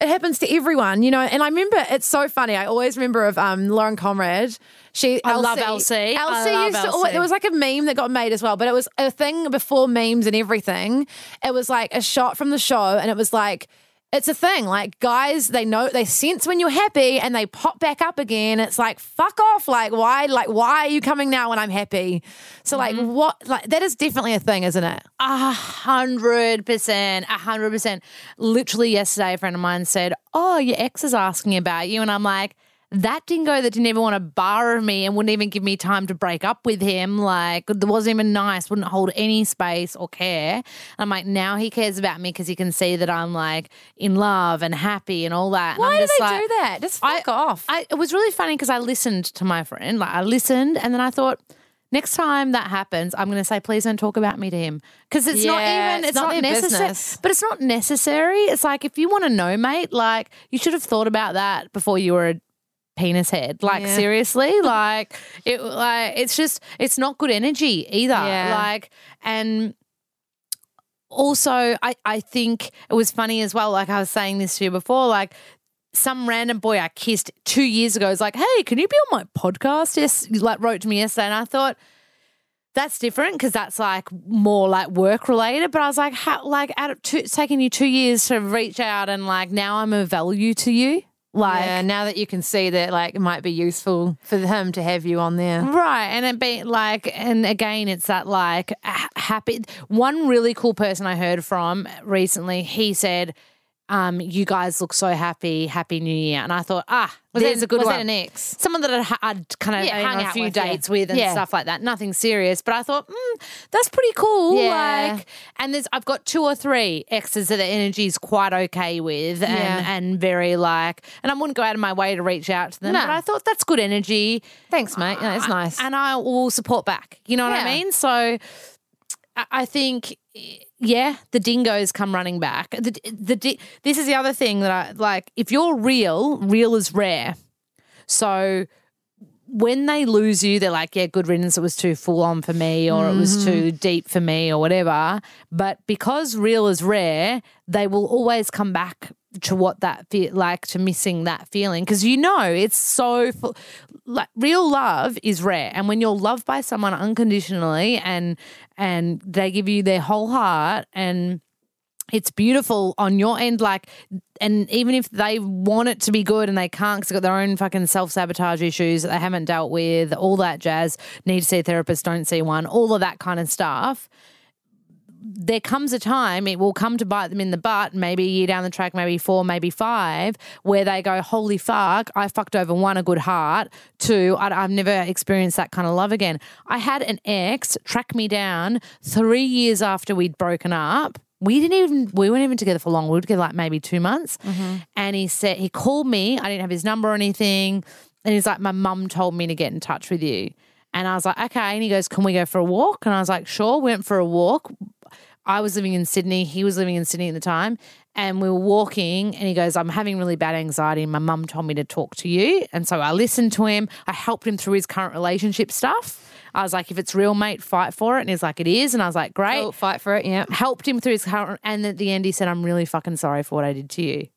It happens to everyone, you know. And I remember it's so funny. I always remember of um, Lauren Conrad. She, I love LC. LC love used to. LC. It was like a meme that got made as well, but it was a thing before memes and everything. It was like a shot from the show, and it was like it's a thing. Like guys, they know they sense when you're happy, and they pop back up again. It's like fuck off. Like why? Like why are you coming now when I'm happy? So like Mm-hmm. what? Like that is definitely a thing, isn't it? A hundred percent, a hundred percent. Literally yesterday, a friend of mine said, "Oh, your ex is asking about you," and I'm like, "That dingo that didn't even want to borrow me and wouldn't even give me time to break up with him, like, wasn't even nice, wouldn't hold any space or care." And I'm like, now he cares about me because he can see that I'm like in love and happy and all that. And Why do they like, do that? Just fuck off. I, it was really funny because I listened to my friend. Like I listened, and then I thought, next time that happens, I'm going to say, please don't talk about me to him because it's not even. it's It's, not not, necessary. business. But it's not necessary. It's like if you want to know, mate, like you should have thought about that before you were a penis head. Like Yeah. seriously, like it. Like it's just it's not good energy either. Yeah. Like and also I, I think it was funny as well like i was saying this to you before like some random boy i kissed two years ago is like hey can you be on my podcast yes like wrote to me yesterday and i thought that's different because that's like more like work related but i was like how like out of two, it's taken you two years to reach out and like now i'm a value to you like yeah, now that you can see that, like, it might be useful for him to have you on there. Right. And it be like, and again, it's that like happy. One really cool person I heard from recently, he said, um, you guys look so happy. Happy New Year. And I thought, ah, Was there's that- a good was one. that an ex? Someone that I'd, I'd kind of Yeah, hung a few with, yeah. dates with and Yeah. stuff like that. Nothing serious. But I thought, mm, that's pretty cool. Yeah. Like, and there's, I've got two or three exes that the energy is quite okay with and, Yeah. and very like, and I wouldn't go out of my way to reach out to them. No. But I thought that's good energy Thanks, mate. Yeah, it's nice. and I will support back. You know what I mean? So I- think, yeah, the dingoes come running back. The, the this is the other thing that I like. If you're real, real is rare. So when they lose you, they're like, yeah, good riddance. It was too full on for me, or it was too mm-hmm. deep for me, or whatever. But because real is rare, they will always come back to what that feel like to missing that feeling. Because you know it's so like real love is rare. And when you're loved by someone unconditionally and and they give you their whole heart and it's beautiful on your end like and even if they want it to be good and they can't because they've got their own fucking self-sabotage issues that they haven't dealt with all that jazz need to see a therapist don't see one all of that kind of stuff there comes a time it will come to bite them in the butt, maybe a year down the track, maybe four, maybe five, where they go, "Holy fuck, I fucked over one a good heart, two, I, I've never experienced that kind of love again." I had an ex track me down three years after we'd broken up. We didn't even we weren't even together for long. We were together like maybe two months, mm-hmm. and he said he called me. I didn't have his number or anything, and he's like, "My mum told me to get in touch with you." And I was like, okay. And he goes, can we go for a walk? And I was like, sure. Went for a walk. I was living in Sydney. He was living in Sydney at the time. And we were walking, and he goes, I'm having really bad anxiety. And my mum told me to talk to you. And so I listened to him. I helped him through his current relationship stuff. I was like, if it's real, mate, fight for it. And he's like, it is. And I was like, great. Oh, fight for it. Yeah. Helped him through his current. And at the end, he said, I'm really fucking sorry for what I did to you.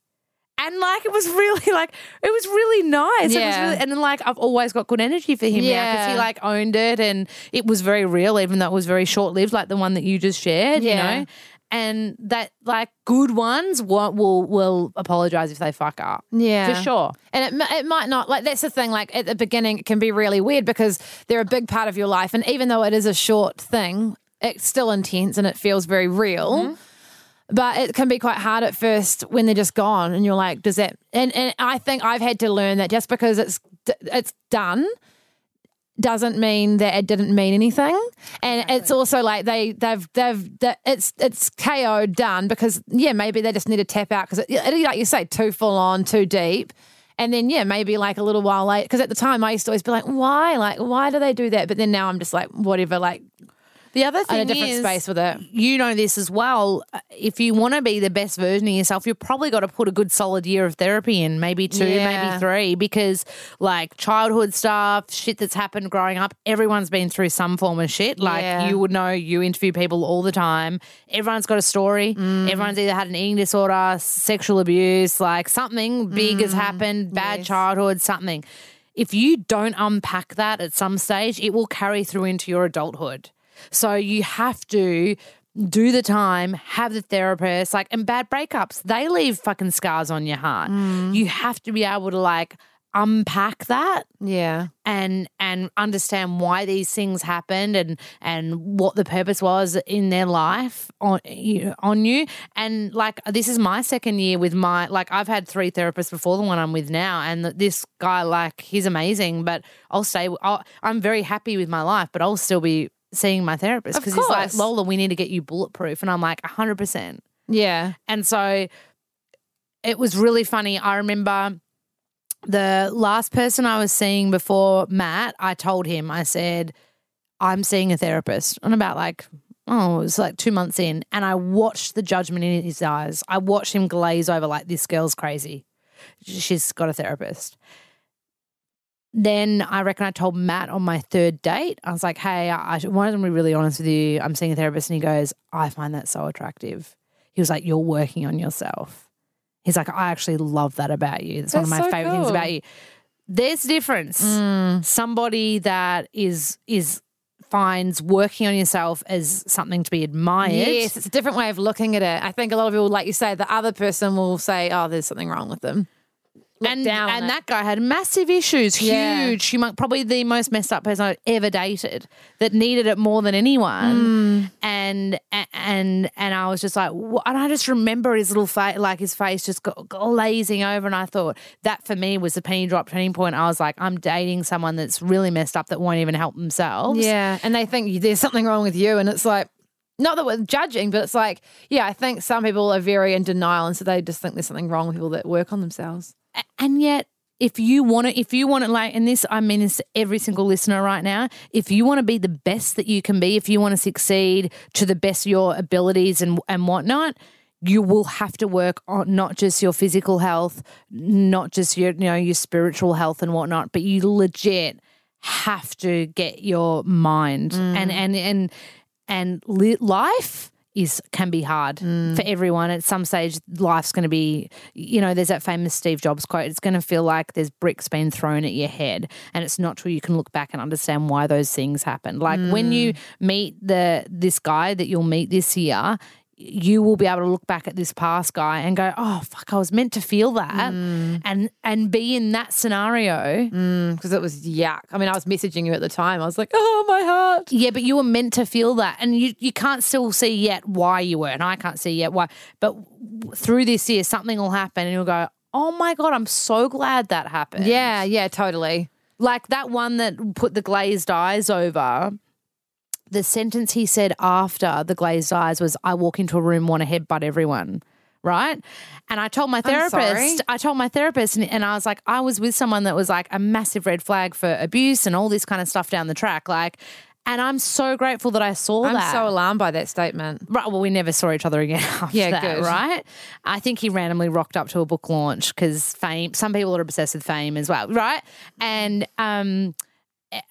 And like it was really like it was really nice. It was really, and then like I've always got good energy for him now because he like owned it and it was very real, even though it was very short lived, like the one that you just shared. Yeah. You know, and that like good ones will will, will apologize if they fuck up. Yeah. for sure. And it, it might not, like, that's the thing. Like, at the beginning, it can be really weird because they're a big part of your life. And even though it is a short thing, it's still intense and it feels very real. Mm-hmm. But it can be quite hard at first when they're just gone, and you're like, "Does that?" And and I think I've had to learn that just because it's it's done doesn't mean that it didn't mean anything. And it's also like they they've they've that it's it's KO done because yeah maybe they just need to tap out because it, it, like you say too full on too deep. And then yeah maybe like a little while later because at the time I used to always be like why like why do they do that but then now I'm just like whatever like The other in thing a different is, space with it. you know this as well. If you want to be the best version of yourself, you've probably got to put a good solid year of therapy in, maybe two, Yeah. maybe three, because like childhood stuff, shit that's happened growing up, everyone's been through some form of shit. Like Yeah. you would know, you interview people all the time. Everyone's got a story. Mm. Everyone's either had an eating disorder, sexual abuse, like something big has happened, bad Mm. Yes. childhood, something. If you don't unpack that at some stage, it will carry through into your adulthood. So you have to do the time, have the therapist, like, and bad breakups, they leave fucking scars on your heart. Mm. You have to be able to like unpack that Yeah. and and understand why these things happened and and what the purpose was in their life on you on you and like this is my second year with my like I've had three therapists before the one I'm with now and this guy like he's amazing but I'll stay I'll, I'm very happy with my life but I'll still be seeing my therapist because he's like course. Lola we need to get you bulletproof and I'm like 100% Yeah. and so it was really funny. I remember the last person I was seeing before Matt, I told him, I said, I'm seeing a therapist. And about like, oh, it was like two months in. And I watched the judgment in his eyes. I watched him glaze over like, this girl's crazy. She's got a therapist. Then I reckon I told Matt on my third date, I was like, hey, I, I wanted to be really honest with you. I'm seeing a therapist. And he goes, I find that so attractive. He was like, You're working on yourself. He's like, I actually love that about you. It's one of my so favorite things about you. There's a difference. Mm. Somebody that is is finds working on yourself as something to be admired. Yes, it's a different way of looking at it. I think a lot of people, like you say, the other person will say, "Oh, there's something wrong with them." And and that guy had massive issues, Yeah. huge, human, probably the most messed up person I've ever dated that needed it more than anyone. Mm. And and and I was just like, wha- and I just remember his little face, like his face just got glazing over, and I thought that for me was the penny drop turning point. I was like, I'm dating someone that's really messed up that won't even help themselves. Yeah, and they think there's something wrong with you, and it's like. Not that we're judging, but it's like, yeah, I think some people are very in denial, and so they just think there's something wrong with people that work on themselves. And yet if you want to if you want to like and this i mean this every single listener right now if you want to be the best that you can be if you want to succeed to the best of your abilities and and whatnot you will have to work on not just your physical health not just your you know your spiritual health and whatnot but you legit have to get your mind. And mm. and and and li- life is can be hard mm. for everyone. At some stage life's going to be you know there's that famous steve jobs quote it's going to feel like there's bricks being thrown at your head and it's not till you can look back and understand why those things happened. Like when mm. you meet the this guy that you'll meet this year you will be able to look back at this past guy and go, "Oh fuck, I was meant to feel that," Mm. and and be in that scenario. because it was yuck. I mean, I was messaging you at the time. I was like, oh, my heart. Yeah, but you were meant to feel that, and you you can't still see yet why you were, and I can't see yet why. But through this year, something will happen, and you'll go, "Oh my god, I'm so glad that happened." Yeah, yeah, totally. like that one that put the glazed eyes over. The sentence he said after the glazed eyes was, "I walk into a room, want to headbutt everyone." Right. And I told my therapist, I told my therapist, and, and I was like, I was with someone that was like a massive red flag for abuse and all this kind of stuff down the track. Like, and I'm so grateful that I saw I'm that. so alarmed by that statement. Right. Well, we never saw each other again after Yeah, that, good. right? I think he randomly rocked up to a book launch because fame. Some people are obsessed with fame as well, right? And um, eh,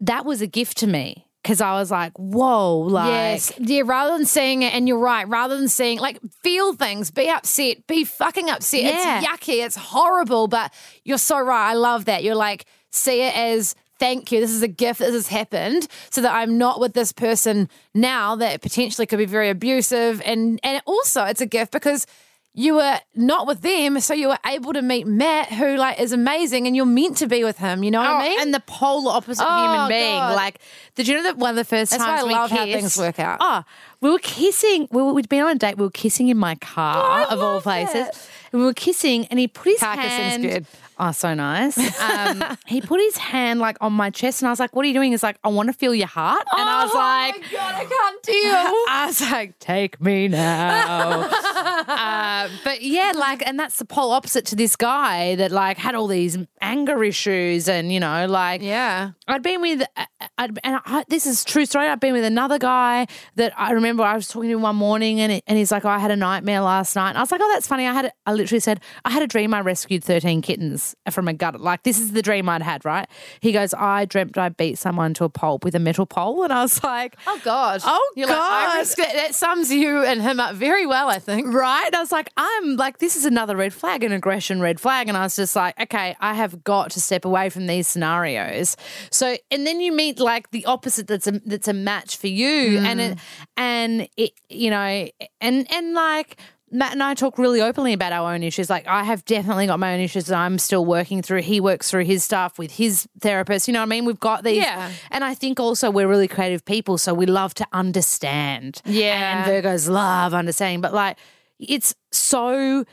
that was a gift to me because I was like, "Whoa!" Like, yes. Yeah, rather than seeing it, and you're right, rather than seeing, like, feel things, be upset, be fucking upset. Yeah. It's yucky, it's horrible, but you're so right. I love that. You're like, see it as, thank you, this is a gift, this has happened, so that I'm not with this person now that potentially could be very abusive. And, and also, it's a gift because you were not with them, so you were able to meet Matt, who like is amazing, and you're meant to be with him. You know what Oh, I mean? and the polar opposite Oh, human being. God. Like, did you know that one of the first That's why times I we love how kissed, things work out. Oh, we were kissing. We were, we'd been on a date. We were kissing in my car, of all places. it. We were kissing, and he put his hand. good. Oh, so nice. Um, he put his hand like on my chest, and I was like, "What are you doing?" He's like, "I want to feel your heart," and I was Oh like. my God, I can't deal. I was like, take me now. uh, but yeah, like, and that's the pole opposite to this guy that like had all these anger issues, and you know, like, Yeah. I'd been with, uh, I'd, and I, this is true story. I'd been with another guy that I remember I was talking to him one morning, and, it, and he's like, oh, I had a nightmare last night. And I was like, oh, that's funny. I had, a, literally said, I had a dream. I rescued thirteen kittens from a gutter. Like this is the dream I'd had, right? He goes, I dreamt I beat someone to a pulp with a metal pole, and I was like, Oh God. Oh, You're like, I God. risk it. That sums you and him up very well, I think. Right. And I was like, I'm like, this is another red flag, an aggression red flag. And I was just like, okay, I have got to step away from these scenarios. So, and then you meet like the opposite that's a that's a match for you, and mm. it and it you know, and and like. Matt and I talk really openly about our own issues. Like, I have definitely got my own issues that I'm still working through. He works through his stuff with his therapist. You know what I mean? We've got these. Yeah. And I think also we're really creative people. So we love to understand. Yeah. And Virgos love understanding. But like, it's so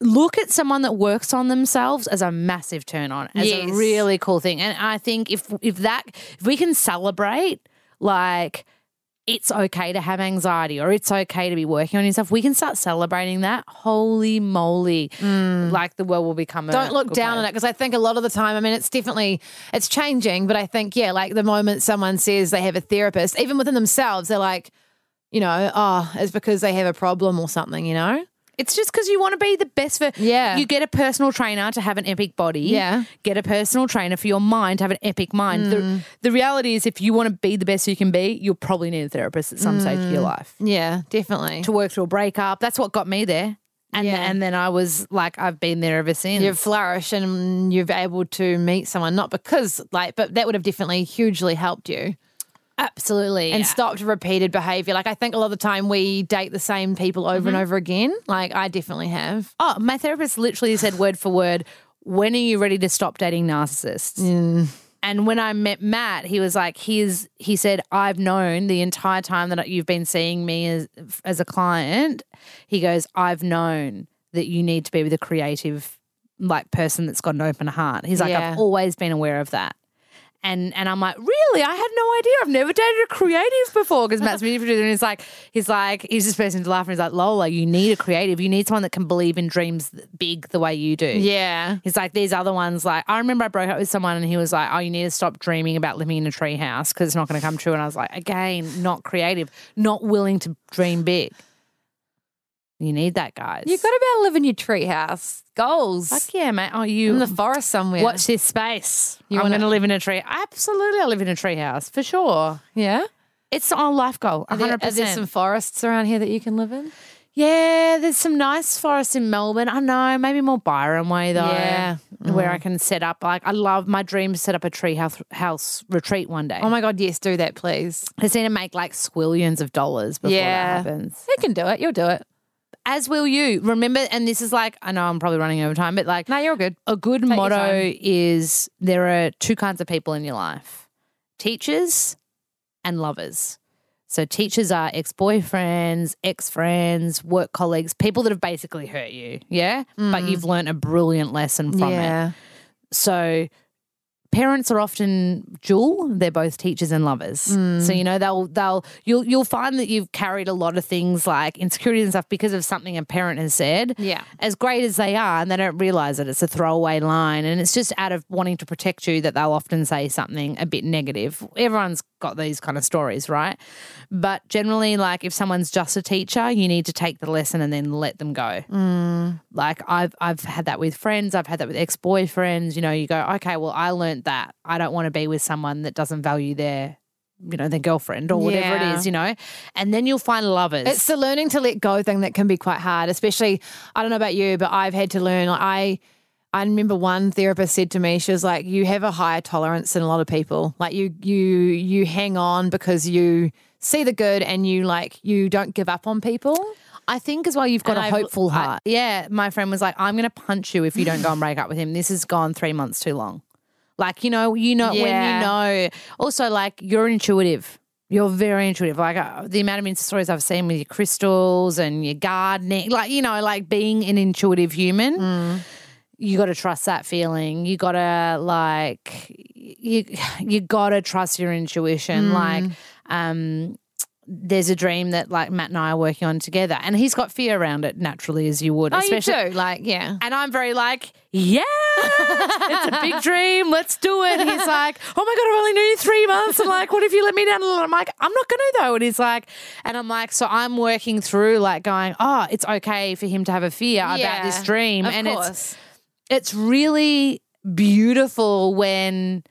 look at someone that works on themselves as a massive turn on as Yes. a really cool thing and i think if if that if we can celebrate like it's okay to have anxiety or it's okay to be working on yourself we can start celebrating that holy moly like the world will become Mm. Don't look down on it because I think a lot of the time, I mean, it's definitely it's changing, but I think yeah, like the moment someone says they have a therapist, even within themselves, they're like, you know, oh, it's because they have a problem or something, you know? It's just because you want to be the best for. Yeah. You get a personal trainer to have an epic body. Yeah. Get a personal trainer for your mind to have an epic mind. The, mm. the reality is, if you want to be the best you can be, you'll probably need a therapist at some stage of your mm. life Yeah, definitely. to work through a breakup. That's what got me there. And, Yeah. and then I was like, I've been there ever since. You've flourished and you've able to meet someone, not because like, but that would have definitely hugely helped you. Absolutely. and stopped repeated behavior. Like I think a lot of the time we date the same people over and mm-hmm. over again. Like I definitely have. Oh, my therapist literally said word for word, when are you ready to stop dating narcissists? Mm. And when I met Matt, he was like, he's, he said, I've known the entire time that you've been seeing me as, as a client. He goes, I've known that you need to be with a creative, like person that's got an open heart. He's like, Yeah. I've always been aware of that. And and I'm like, really? I had no idea. I've never dated a creative before because Matt's music producer. And he's like, he's like, he's just person to laugh. And he's like, Lola, you need a creative. You need someone that can believe in dreams big the way you do. Yeah. He's like, these other ones, like, I remember I broke up with someone and he was like, oh, you need to stop dreaming about living in a tree house because it's not going to come true. And I was like, again, not creative, not willing to dream big. You need that, guys. You've got to be able to live in your treehouse. Goals. Fuck yeah, mate. Oh, you. in the forest somewhere. Watch this space. You going to live in a tree. Absolutely, I live in a tree house for sure. Yeah. It's our life goal, Are 100%. are there some forests around here that you can live in? Yeah, there's some nice forests in Melbourne. I know, maybe more Byron way though. Yeah. Where mm. I can set up like I love my dream to set up a tree house, house retreat one day. Oh my god, yes, do that, please. I just need to make like squillions of dollars before Yeah. that happens. You can do it. You'll do it. As will you. Remember, and this is like I know I'm probably running over time, but like No, you're good. a good your motto is there are two kinds of people in your life teachers and lovers. So, teachers are ex boyfriends, ex friends, work colleagues, people that have basically hurt you. Yeah. But mm. you've learned a brilliant lesson from it. So parents are often dual. They're both teachers and lovers. Mm. So you know they'll they'll you'll you'll find that you've carried a lot of things like insecurity and stuff because of something a parent has said. Yeah. As great as they are, and they don't realize that it's a throwaway line, and it's just out of wanting to protect you that they'll often say something a bit negative. Everyone's got these kind of stories, right? But generally, like if someone's just a teacher, you need to take the lesson and then let them go. Mm. Like I've I've had that with friends, I've had that with ex boyfriends. You know, you go, okay, well, I learned that. I don't want to be with someone that doesn't value their, you know, their girlfriend or whatever Yeah. it is. You know, and then you'll find lovers. It's the learning to let go thing that can be quite hard, especially I don't know about you, but I've had to learn like I I remember one therapist said to me, she was like, You have a higher tolerance than a lot of people. Like you you you hang on because you see the good and you like you don't give up on people. I think as well, you've got And a I've- hopeful I- heart. yeah, my friend was like, "I'm going to punch you if you don't go and break up with him. This has gone three months too long." Like you know, you know when you know. Also, like you're intuitive. You're very intuitive. Like uh, the amount of Insta stories I've seen with your crystals and your gardening, like you know, like being an intuitive human. Mm. You got to trust that feeling. You got to like you you got to trust your Mm. intuition. Like um there's a dream that like Matt and I are working on together, and he's got fear around it naturally, as you would. Oh, especially, you do. Like, yeah. And I'm very like, yeah, it's a big dream. Let's do it. And he's like, oh my god, I've only known you three months. I'm like, what if you let me down? And I'm like, I'm not going to though. And he's like, and I'm like, so I'm working through like going, oh, it's okay for him to have a fear about this dream, Of and course. it's it's really beautiful when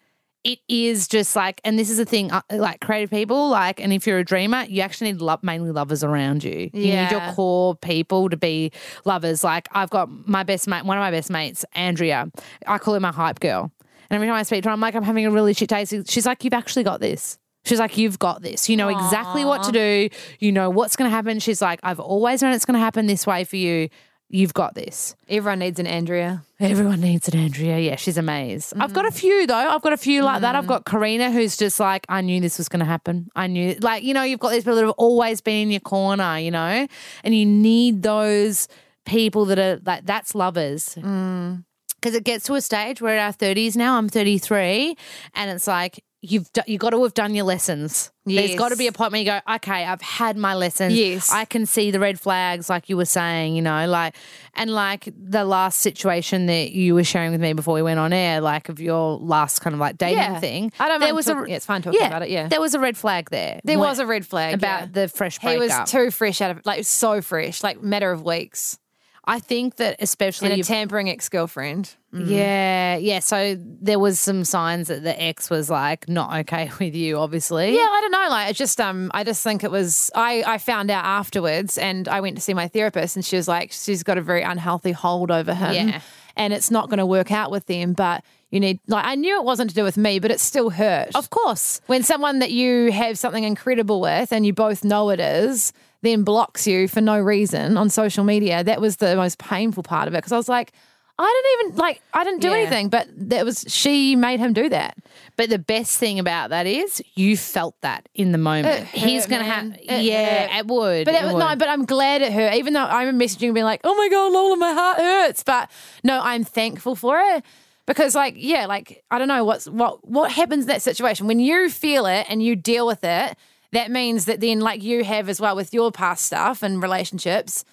it is just like, and this is a thing, uh, like creative people, like, and if you're a dreamer, you actually need love, mainly lovers around you. You need your core people to be lovers. Like, I've got my best mate, one of my best mates, Andrea. I call her my hype girl. And every time I speak to her, I'm like, I'm having a really shit day. She's like, You've actually got this. She's like, You've got this. You know exactly what to do. You know what's going to happen. She's like, I've always known it's going to happen this way for you. You've got this. Everyone needs an Andrea. Everyone needs an Andrea. Yeah, she's amazing. I've got a mm. few though. I've got a few like that. I've mm. got Karina, who's just like, I knew this was going to happen. I knew, like, you know, you've got these people that have always been in your corner, you know, and you need those people that are like, that's lovers. Mm. Because it gets to a stage where at our 30s now, I'm 33, and it's like, You've do, you got to have done your lessons. There's got to be a point where you go, okay, I've had my lessons. Yes. I can see the red flags, like you were saying, you know, like, and like the last situation that you were sharing with me before we went on air, like of your last kind of like dating Yeah. thing. I don't there was talk- a, yeah, it's fine talking about it, yeah. there was a red flag there. There was a red flag about yeah. the fresh He was too fresh out of like so fresh, like matter of weeks, I think that especially and a tampering ex girlfriend. yeah, yeah. So there was some signs that the ex was like not okay with you, obviously. Yeah, I don't know. Like, it just um, I just think it was. I I found out afterwards, and I went to see my therapist, and she was like, she's got a very unhealthy hold over him, Yeah. and it's not going to work out with them. But you need, like, I knew it wasn't to do with me, but it still hurt. Of course. when someone that you have something incredible with, and you both know it is, then blocks you for no reason on social media. That was the most painful part of it because I was like. I didn't even like I didn't do Yeah. anything, but that was she made him do that. But the best thing about that is you felt that in the moment. He's gonna have yeah, hurt. it would. But that, would. no, but I'm glad it hurt. Even though I'm messaging being like, "Oh my god, Lola, my heart hurts," but no, I'm thankful for it because, like, yeah, like I don't know what's what what happens in that situation when you feel it and you deal with it. That means that then, like you have as well with your past stuff and relationships,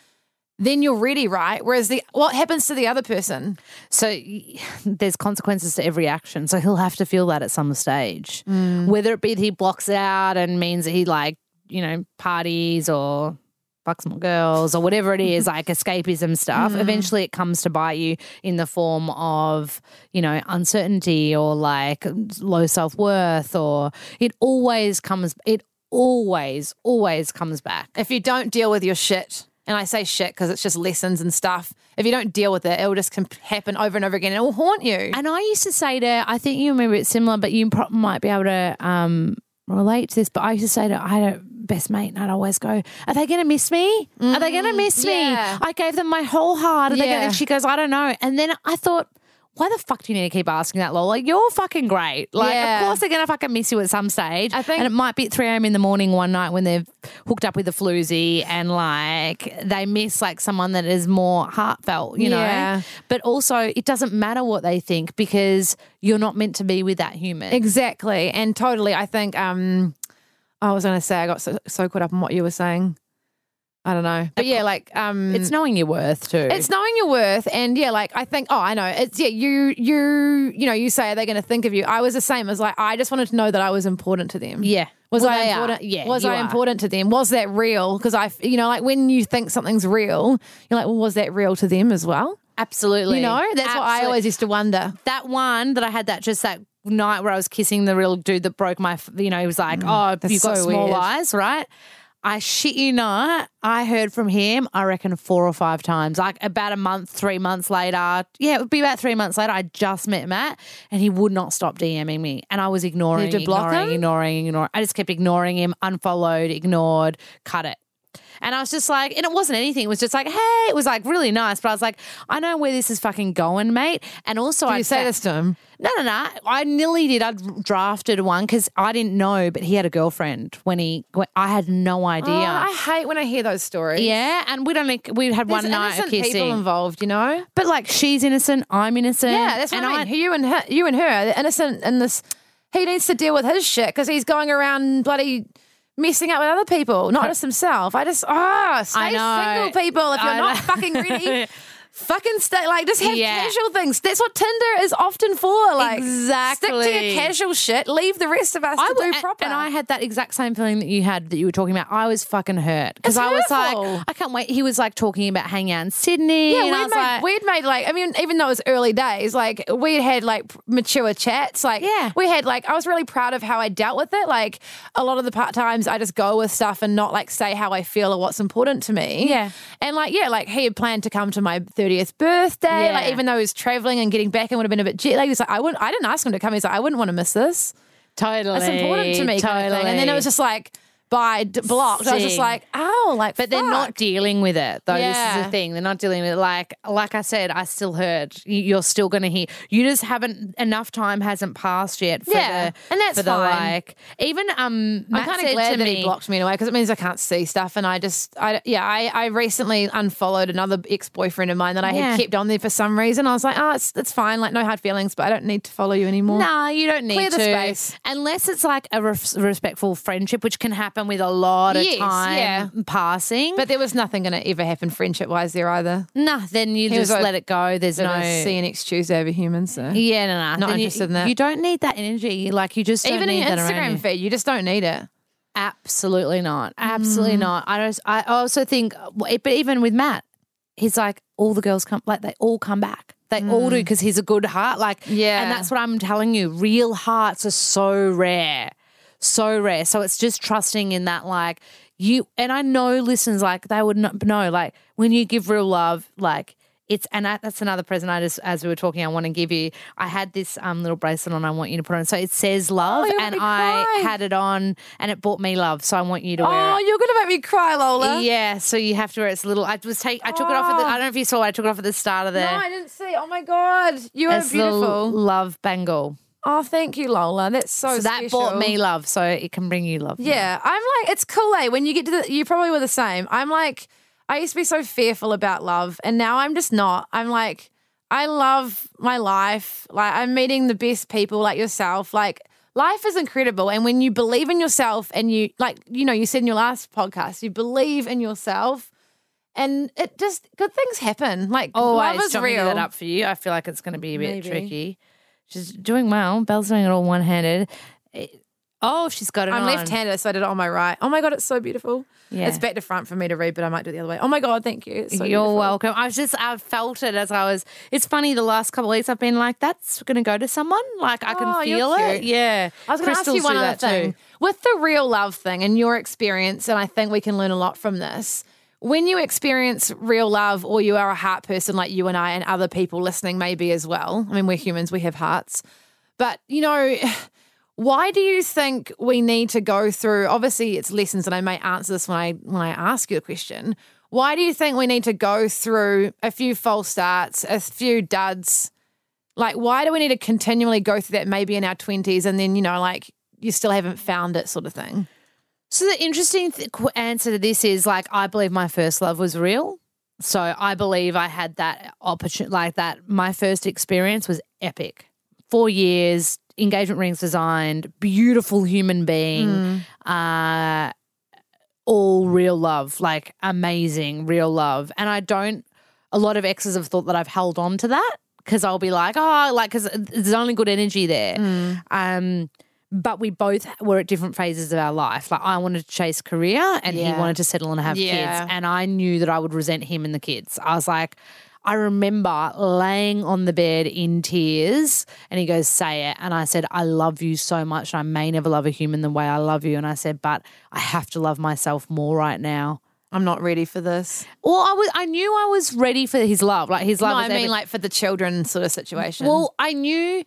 then you're ready, right? Whereas the what happens to the other person? So there's consequences to every action. So he'll have to feel that at some stage. Mm. Whether it be that he blocks out and means that he like, you know, parties or fucks more girls or whatever it is, like escapism Mm. stuff. Eventually it comes to bite you in the form of, you know, uncertainty or like low self worth or it always comes it always, always comes back. If you don't deal with your shit And I say shit because it's just lessons and stuff. If you don't deal with it, it will just happen over and over again and it will haunt you. And I used to say to, I think you remember it's similar, but you might be able to um, relate to this. But I used to say to, I had a best mate, and I'd always go, Are they going to miss me? Are they going to miss me? yeah. I gave them my whole heart. Are they gonna, and she goes, I don't know. And then I thought, why the fuck do you need to keep asking that, Lola? You're fucking great. Like, Yeah. of course they're gonna fucking miss you at some stage. I think- and it might be at 3 a.m. in the morning one night when they've hooked up with a floozy and like they miss like someone that is more heartfelt, you Yeah. know? But also, it doesn't matter what they think because you're not meant to be with that human. Exactly. And totally, I think, um, I was going to say, I got so, so caught up in what you were saying. I don't know. But yeah, like, um, It's knowing your worth too. It's knowing your worth, and yeah, like I think. Oh, I know. It's yeah. You, you, you know. You say, are they going to think of you? I was the same. as like I just wanted to know that I was important to them. yeah. Was Well, I they are. important? Yeah. Was I are. important to them? Was that real? Because I, you know, like when you think something's real, you're like, well, was that real to them as well? Absolutely. You know, that's what I always used to wonder. that one that I had that just that night where I was kissing the real dude that broke my, you know, he was like, oh, that's you've got so small weird. eyes, right? I shit you not, I heard from him, I reckon four or five times. Like about a month, three months later. Yeah, it would be about three months later. I just met Matt and he would not stop DMing me. And I was ignoring, Did you block ignoring, him? ignoring, ignoring. I just kept ignoring him, unfollowed, ignored, cut it. And I was just like, and it wasn't anything. It was just like, hey, it was like really nice. But I was like, I know where this is fucking going, mate. And also, I you say this to him? no, no, no. I nearly did. I drafted one because I didn't know, but he had a girlfriend when he. When, I had no idea. Oh, I hate when I hear those stories. yeah, and we don't. We had There's one night of innocent people kissing, involved, you know. but like she's innocent, I'm innocent. Yeah, that's what and I mean. you and her, you and her, innocent in this. He needs to deal with his shit because he's going around bloody messing up with other people, not just himself. I just ah, stay I know. single, people. If you're not fucking ready, fucking stay. Like, just have Yeah. casual things. That's what Tinder is often for. Like, stick to Exactly. your casual shit. Leave the rest of us to do proper. And I had that exact same feeling that you had that you were talking about. I was fucking hurt because I was like, I can't wait. He was like talking about hanging out in Sydney. Yeah, and I we'd was made, like, we'd made like I mean, even though it was early days, like we had like mature chats. Like Yeah. we had like I was really proud of how I dealt with it. Like a lot of the part times I just go with stuff and not like say how I feel or what's important to me. Yeah. And like yeah, like he had planned to come to my thirtieth birthday. Yeah. Like even though he was traveling and getting back and would have been a bit jet lagged, he's like I wouldn't I didn't ask him to come. He's like I wouldn't want to miss this. totally, It's important to me. Kind of. And then it was just like by d- blocked. I was just like oh like But they're not dealing with it, though. This is Yeah. the thing. They're not dealing with it. Like, like I said, I still heard. You- You're still going to hear. You just haven't enough time hasn't passed yet. For Yeah, the, and that's for the fine. like. Even um, I'm kind of glad that me, he blocked me in a way because it means I can't see stuff. And I just, I yeah, I, I recently unfollowed another ex boyfriend of mine that I Yeah. had kept on there for some reason. I was like, oh, it's it's fine, like no hard feelings, but I don't need to follow you anymore. Nah, you don't need Clear to. the space. Unless it's like a res- respectful friendship, which can happen with a lot of Yes, time yeah. passing. But there was nothing going to ever happen friendship wise there either. nah, then you He was just like, let it go. There's no. See next Tuesday over humans. So. yeah, no, no. Not Then you- interested in that. You don't need that energy. Like you just don't Even in need your that around you. Instagram feed, you just don't need it. Absolutely not. Mm. Absolutely not. I just, I also think, but even with Matt, he's like all the girls come, like they all come back. They all do because he's a good heart. Like, Mm. Yeah. and that's what I'm telling you. Real hearts are so rare, so rare. So it's just trusting in that, like you. And I know listeners like they would not know, like when you give real love, like. It's and that, that's another present I just as we were talking I want to give you. I had this um little bracelet on. I want you to put on. So it says love, you're and I had it on, and it brought me love. So I want you to wear Oh, you're gonna make me cry, Lola. Yeah, so you have to wear it. It's a little. I was take. I took it off. At the, I don't know if you saw. I took it off at the start of the. No, I didn't see. Oh my god, you are it's a little beautiful. love bangle. Oh, thank you, Lola. That's so, So that special. brought me love. So it can bring you love. Yeah, I'm like, it's cool, eh? When you get to the, you probably were the same. I'm like, I used to be so fearful about love, and now I'm just not. I'm like, I love my life. Like, I'm meeting the best people like yourself. Like, life is incredible. And when you believe in yourself and you, like, you know, you said in your last podcast, you believe in yourself. And it just good things happen. Like oh, love is want me to real. that up for you. I feel like it's going to be a bit Maybe. tricky. She's doing well. Bel's doing it all one handed. Oh, she's got it I'm on. left-handed, so I did it on my right. Oh my god, it's so beautiful. Yeah. It's back to front for me to read, but I might do it the other way. Oh my god, thank you. So You're beautiful. welcome. I was just, I felt it as I was. It's funny. The last couple of weeks, I've been like, "That's going to go to someone." Like I can Oh, feel it. Yeah. I was going to ask you one other that too. thing. With the real love thing and your experience, and I think we can learn a lot from this. When you experience real love or you are a heart person like you and I and other people listening maybe as well. I mean, we're humans, we have hearts. But, you know, why do you think we need to go through obviously it's lessons and I may answer this when I when I ask you a question. Why do you think we need to go through a few false starts, a few duds? Like why do we need to continually go through that maybe in our 20s and then, you know, like you still haven't found it sort of thing? So the interesting th- answer to this is like I believe my first love was real. So I believe I had that opportunity, like that. My first experience was epic. Four years, engagement rings designed, beautiful human being, uh, all real love, like amazing real love. And I don't. A lot of exes have thought that I've held on to that because I'll be like, oh, like because there's only good energy there. Um, but we both were at different phases of our life. Like I wanted to chase career and he wanted to settle and have Yeah. kids. And I knew that I would resent him and the kids. I was like, I remember laying on the bed in tears and he goes, Say it. And I said, I love you so much. And I may never love a human the way I love you. And I said, But I have to love myself more right now. I'm not ready for this. Well, I was I knew I was ready for his love. Like his love No, I mean like for the children sort of situation. Well, I knew,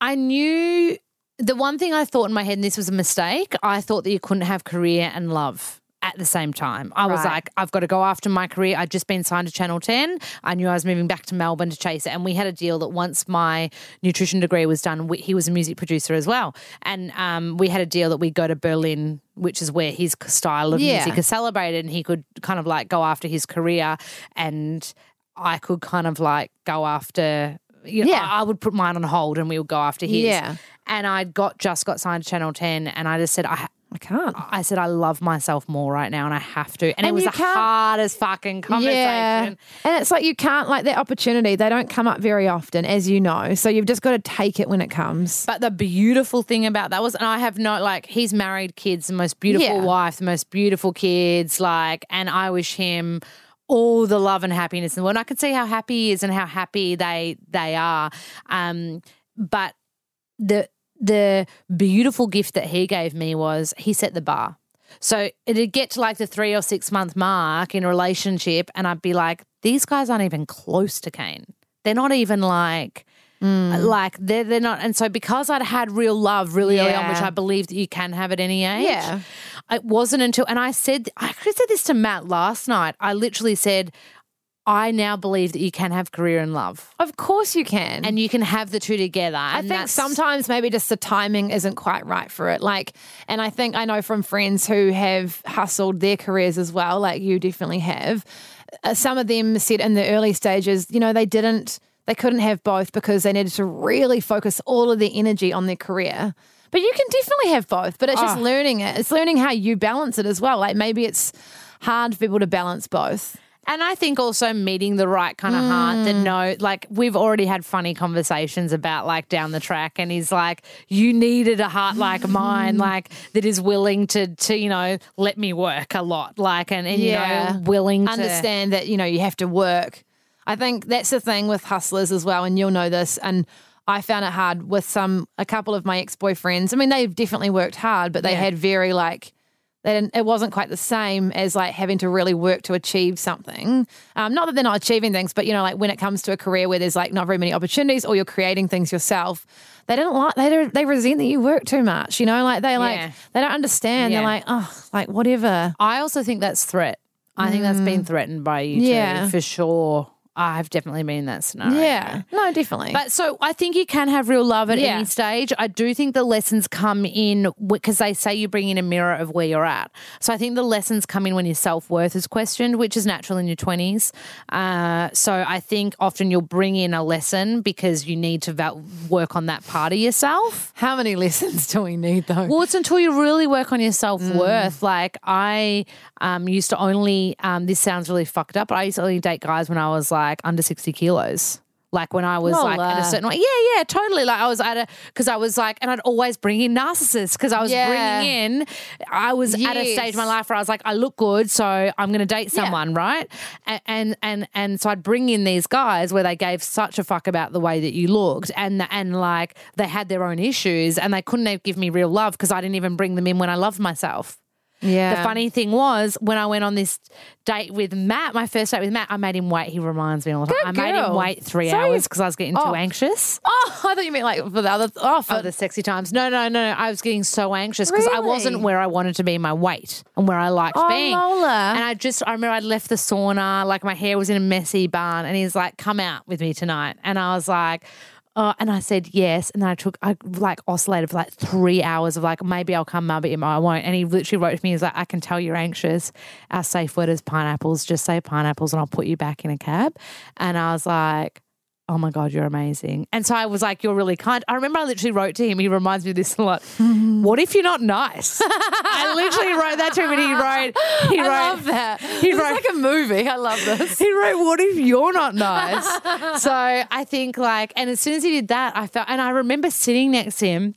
I knew the one thing I thought in my head, and this was a mistake, I thought that you couldn't have career and love at the same time. I was Right. like, I've got to go after my career. I'd just been signed to Channel 10. I knew I was moving back to Melbourne to chase it. And we had a deal that once my nutrition degree was done, he was a music producer as well. And um, we had a deal that we'd go to Berlin, which is where his style of Yeah. music is celebrated. And he could kind of like go after his career and I could kind of like go after. You know, Yeah. I, I would put mine on hold and we would go after his. Yeah. And I got just got signed to Channel 10 and I just said, I, I can't. I said, I love myself more right now and I have to. And, it was the can't- hardest fucking conversation. Yeah. And it's like you can't like that opportunity. They don't come up very often, as you know. So you've just got to take it when it comes. But the beautiful thing about that was, and I have no, like, he's married kids, the most beautiful Yeah. wife, the most beautiful kids, like, and I wish him all the love and happiness in the world. And I could see how happy he is and how happy they they are. Um, but the the beautiful gift that he gave me was he set the bar. So it'd get to like the three or six month mark in a relationship, and I'd be like, these guys aren't even close to Kane. They're not even like hmm. like they're they're not. And so because I'd had real love really early on, which I believe that you can have at any age. Yeah. It wasn't until and I said I actually said this to Matt last night. I literally said, I now believe that you can have career and love. Of course you can. And you can have the two together. I think sometimes maybe just the timing isn't quite right for it. Like, and I think I know from friends who have hustled their careers as well, like you definitely have. Uh, some of them said in the early stages, you know, they didn't, they couldn't have both because they needed to really focus all of their energy on their career. But you can definitely have both, but it's just learning it. It's learning how you balance it as well. Like maybe it's hard for people to balance both. And I think also meeting the right kind of heart that mm. know, like we've already had funny conversations about like down the track, and he's like, "You needed a heart like mine, mm. like that is willing to to you know let me work a lot, like and, and you know willing to understand that you know you have to work. I think that's the thing with hustlers as well, and you'll know this. And I found it hard with some a couple of my ex boyfriends. I mean, they've definitely worked hard, but they Yeah. had very like didn't. It wasn't quite the same as like having to really work to achieve something. Um, not that they're not achieving things, but you know, like when it comes to a career where there's like not very many opportunities, or you're creating things yourself. They don't like they don't, they resent that you work too much. You know, like they like Yeah. they don't understand. Yeah. They're like, oh, like whatever. I also think that's threat. I think that's been threatened by you Yeah. too, for sure. I've definitely been in that scenario. Yeah, no, definitely. But so I think you can have real love at Yeah. any stage. I do think the lessons come in because they say you bring in a mirror of where you're at. So I think the lessons come in when your self worth is questioned, which is natural in your 20s. Uh, so I think often you'll bring in a lesson because you need to val- work on that part of yourself. How many lessons do we need though? Well, it's until you really work on your self worth. Like I um, used to only. Um, this sounds really fucked up, but I used to only date guys when I was like under sixty kilos. Like when I was like at a certain way. Yeah, yeah, totally. Like I was at a because I was like, and I'd always bring in narcissists because I was Yeah. bringing in. I was at a stage in my life where I was like, I look good, so I'm going to date someone, right? And, and and and so I'd bring in these guys where they gave such a fuck about the way that you looked, and and like they had their own issues, and they couldn't give me real love because I didn't even bring them in when I loved myself. Yeah. The funny thing was when I went on this date with Matt, my first date with Matt, I made him wait. He reminds me all the time. Good I made him girl. wait three So hours because I was getting Oh. too anxious. Oh, I thought you meant like for the other. Oh, for Oh, the sexy times. No, no, no, no. I was getting so anxious because I wasn't Really? where I wanted to be in my weight and where I liked Oh, being. Lola. And I just, I remember I'd left the sauna, like my hair was in a messy bun, and he's like, come out with me tonight. And I was like, Oh, and I said yes, and then I took I like oscillated for like three hours of like maybe I'll come, maybe I won't. And he literally wrote to me, he's like, I can tell you're anxious. Our safe word is pineapples. Just say pineapples, and I'll put you back in a cab. And I was like, oh my God, you're amazing. And so I was like, you're really kind. I remember I literally wrote to him, he reminds me of this a lot. what if you're not nice? I literally wrote that to him and he wrote, he I wrote, love that. He It's wrote, like a movie. I love this. he wrote, What if you're not nice? so I think, like, and as soon as he did that, I felt, and I remember sitting next to him.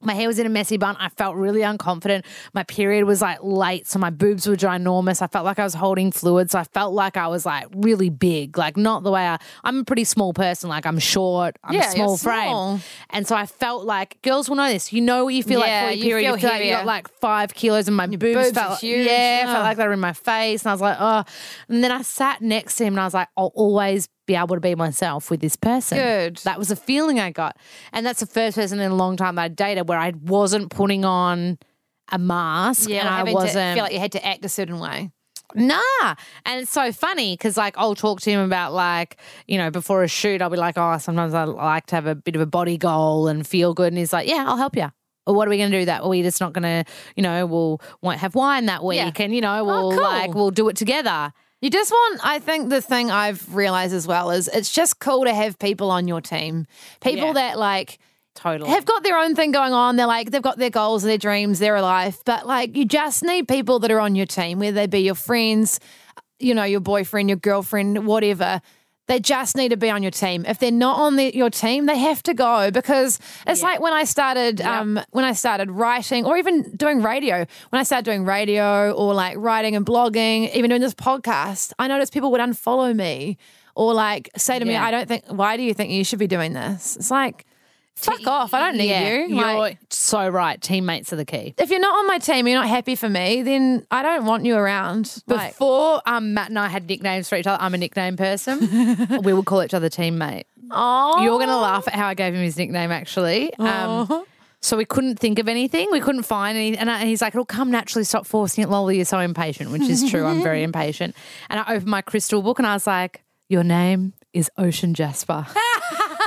My hair was in a messy bun. I felt really unconfident. My period was like late, so my boobs were ginormous. I felt like I was holding fluid, so I felt like I was like really big, like not the way I. I'm a pretty small person. Like I'm short. I'm Yeah, a small frame, small. and so I felt like girls will know this. You know what you feel Yeah, like for your period. feel you feel like you got like five kilos, and my boobs, boobs felt huge. Yeah, Oh. felt like they were in my face, and I was like, oh. And then I sat next to him, and I was like, I'll always be able to be myself with this person. Good. That was a feeling I got, and that's the first person in a long time that I dated where I wasn't putting on a mask, and I wasn't feel like you had to act a certain way. Nah. And it's so funny because, like, I'll talk to him about, like, you know, before a shoot, I'll be like, oh, sometimes I like to have a bit of a body goal and feel good. And he's like, yeah, I'll help you. Or what are we going to do that? Are we just not going to, you know, we'll won't have wine that week Yeah. and, you know, oh, we'll cool. like, we'll do it together. You just want, I think the thing I've realized as well is it's just cool to have people on your team. People Yeah. that like Totally. have got their own thing going on. They're like, they've got their goals, their dreams, their life. But like, you just need people that are on your team, whether they be your friends, you know, your boyfriend, your girlfriend, whatever. They just need to be on your team. If they're not on the, your team, they have to go because it's like when I started, um, when I started writing or even doing radio. When I started doing radio or like writing and blogging, even doing this podcast, I noticed people would unfollow me or like say to me, "I don't think. Why do you think you should be doing this?" It's like. Fuck off! I don't need yeah, you. You're Like, so right. Teammates are the key. if you're not on my team, you're not happy for me, then I don't want you around. Like, Before um, Matt and I had nicknames for each other, I'm a nickname person. we would call each other teammate. oh, You're going to laugh at how I gave him his nickname, actually. Um, so we couldn't think of anything. We couldn't find any. And, I, and he's like, it'll come naturally. Stop forcing it, Lola. You're so impatient, which is true. I'm very impatient. And I opened my crystal book and I was like, your name is Ocean Jasper.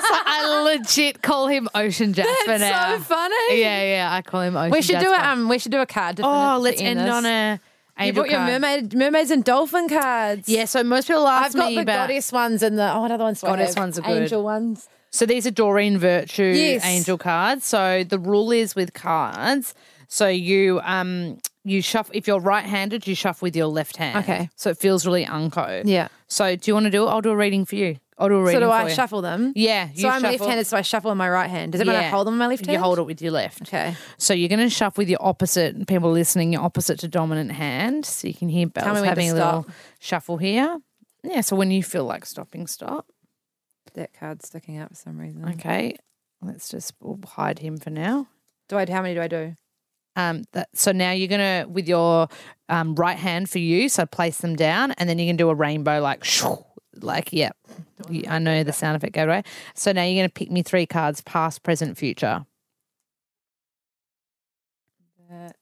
I legit call him Ocean Jasper That's now. so funny. Yeah, yeah. I call him Ocean we should do Jasper. it. Um, we should do a card. To oh, finish- let's to end this. on a. You angel brought your card. mermaid, mermaids and dolphin cards. Yeah, so most people ask I've got me the about. goddess ones and the oh, what other ones? do I Goddess have? ones are good. Angel ones. So these are Doreen Virtue Yes. angel cards. So the rule is with cards. So you um you shuffle if you're right-handed, you shuffle with your left hand. Okay. So it feels really unco. Yeah. So do you want to do it? I'll do a reading for you. I'll do a reading So do for I you. shuffle them? Yeah. You So I'm shuffle. left-handed, so I shuffle in my right hand. Does it mean I Yeah. hold them in my left hand? You hold it with your left. Okay. So you're going to shuffle with your opposite. People listening, your opposite to dominant hand. So you can hear me Bel's when to having a little stop. shuffle here. Yeah. So when you feel like stopping, stop. That card's sticking out for some reason. Okay. Let's just we'll hide him for now. Do I? How many do I do? Um, that, so now you're gonna with your um, right hand for you. So place them down, and then you can do a rainbow like, shoo, like yeah. I know the sound effect go right. So now you're gonna pick me three cards: past, present, future. That.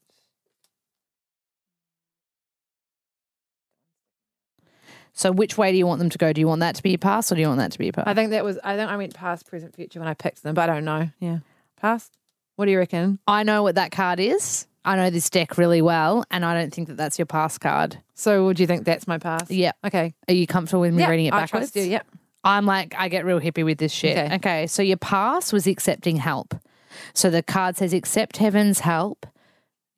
So which way do you want them to go? Do you want that to be your past, or do you want that to be your past? I think that was. I think I went past, present, future when I picked them, but I don't know. Yeah, past. What do you reckon? I know what that card is. I know this deck really well, and I don't think that that's your pass card. So, would you think that's my pass? Yeah. Okay. Are you comfortable with me reading it I backwards? trust you. Yep. I'm like, I get real hippie with this shit. Okay. Okay. So your pass was accepting help. So the card says, accept heaven's help.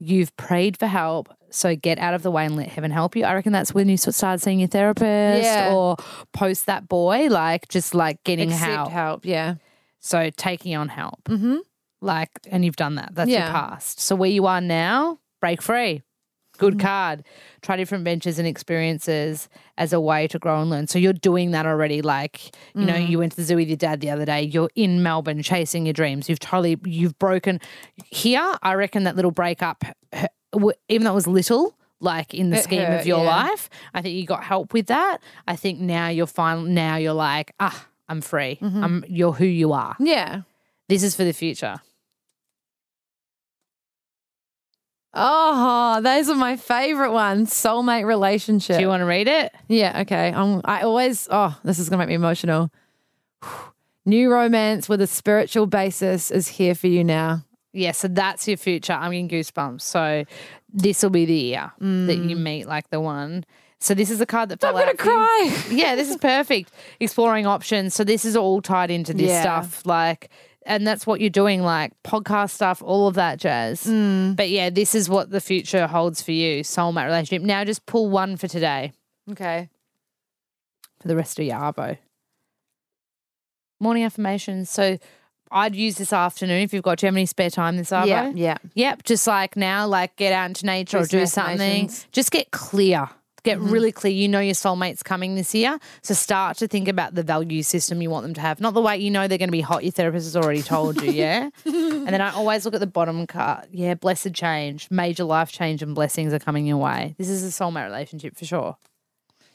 You've prayed for help. So get out of the way and let heaven help you. I reckon that's when you sort of started seeing your therapist Yeah. or post that boy, like just like getting Accept help. help. Yeah. So taking on help. Mm-hmm. Like, and you've done that. That's Yeah. your past. So where you are now, break free. Good card. Try different ventures and experiences as a way to grow and learn. So you're doing that already. Like, you know, you went to the zoo with your dad the other day. You're in Melbourne chasing your dreams. You've totally, you've broken. Here, I reckon that little breakup even though it was little, like in the It scheme hurt, of your yeah. life, I think you got help with that. I think now you're fine. Now you're like, ah, I'm free. Mm-hmm. I'm you're who you are. Yeah. This is for the future. Oh, those are my favorite ones. Soulmate relationship. Do you want to read it? Yeah, okay. Um, I always, oh, this is going to make me emotional. New romance with a spiritual basis is here for you now. Yeah, so that's your future. I'm getting goosebumps. So this will be the year that you meet like the one. So this is a card that fell Mm. I'm going to for cry. Yeah, this is perfect. Exploring options. So this is all tied into this Yeah. stuff. Like, and that's what you're doing, like podcast stuff, all of that jazz. Mm. But yeah, this is what the future holds for you. Soulmate relationship. Now just pull one for today Okay. for the rest of your arbo. Morning affirmations. So I'd use this afternoon if you've got. Do you have any spare time this arbo? Yeah, yeah. Yep, just like now, like get out into nature Do or do something. Just get clear. Get Mm-hmm. really clear. You know your soulmate's coming this year. So start to think about the value system you want them to have. Not the way you know they're going to be hot. Your therapist has already told you, yeah? and then I always look at the bottom card. Yeah, blessed change, major life change and blessings are coming your way. This is a soulmate relationship for sure.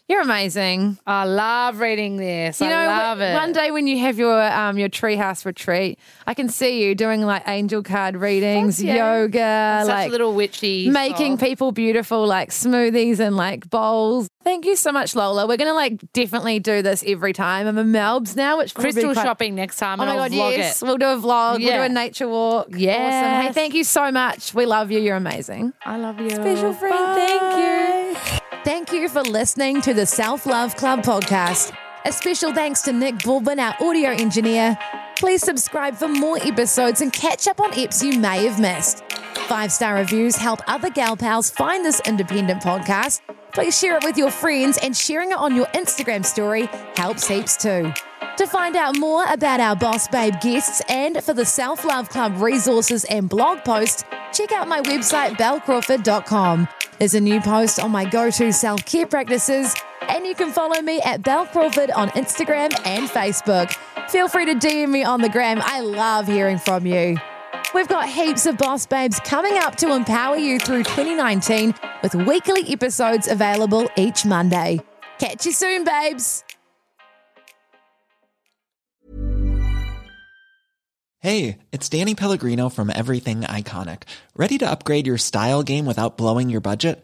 You're amazing. I love reading this. You know, I love it. one day when you have your um your treehouse retreat, I can see you doing like angel card readings, yeah. yoga, Such like a little witchy. making soul. people beautiful, like smoothies and like bowls. Thank you so much, Lola. We're gonna like definitely do this every time. I'm in Melbs now, which crystal quite- shopping next time. Oh my god, yes. it. We'll do a vlog. We'll do a nature walk. Awesome. Hey, thank you so much. We love you. You're amazing. I love you. Special friend, thank you. Thank you for listening to the Self Love Club podcast. A special thanks to Nick Bulbin, our audio engineer. Please subscribe for more episodes and catch up on eps you may have missed. Five star reviews help other gal pals find this independent podcast. Please share it with your friends, and sharing it on your Instagram story helps heaps too. To find out more about our Boss Babe guests and for the Self Love Club resources and blog posts, check out my website, belcrawford.com. There's a new post on my go to self care practices, and you can follow me at Bel Crawford on Instagram and Facebook. Feel free to DM me on the gram. I love hearing from you. We've got heaps of Boss Babes coming up to empower you through 2019 with weekly episodes available each Monday. Catch you soon, babes. Hey, it's Danny Pellegrino from Everything Iconic. Ready to upgrade your style game without blowing your budget?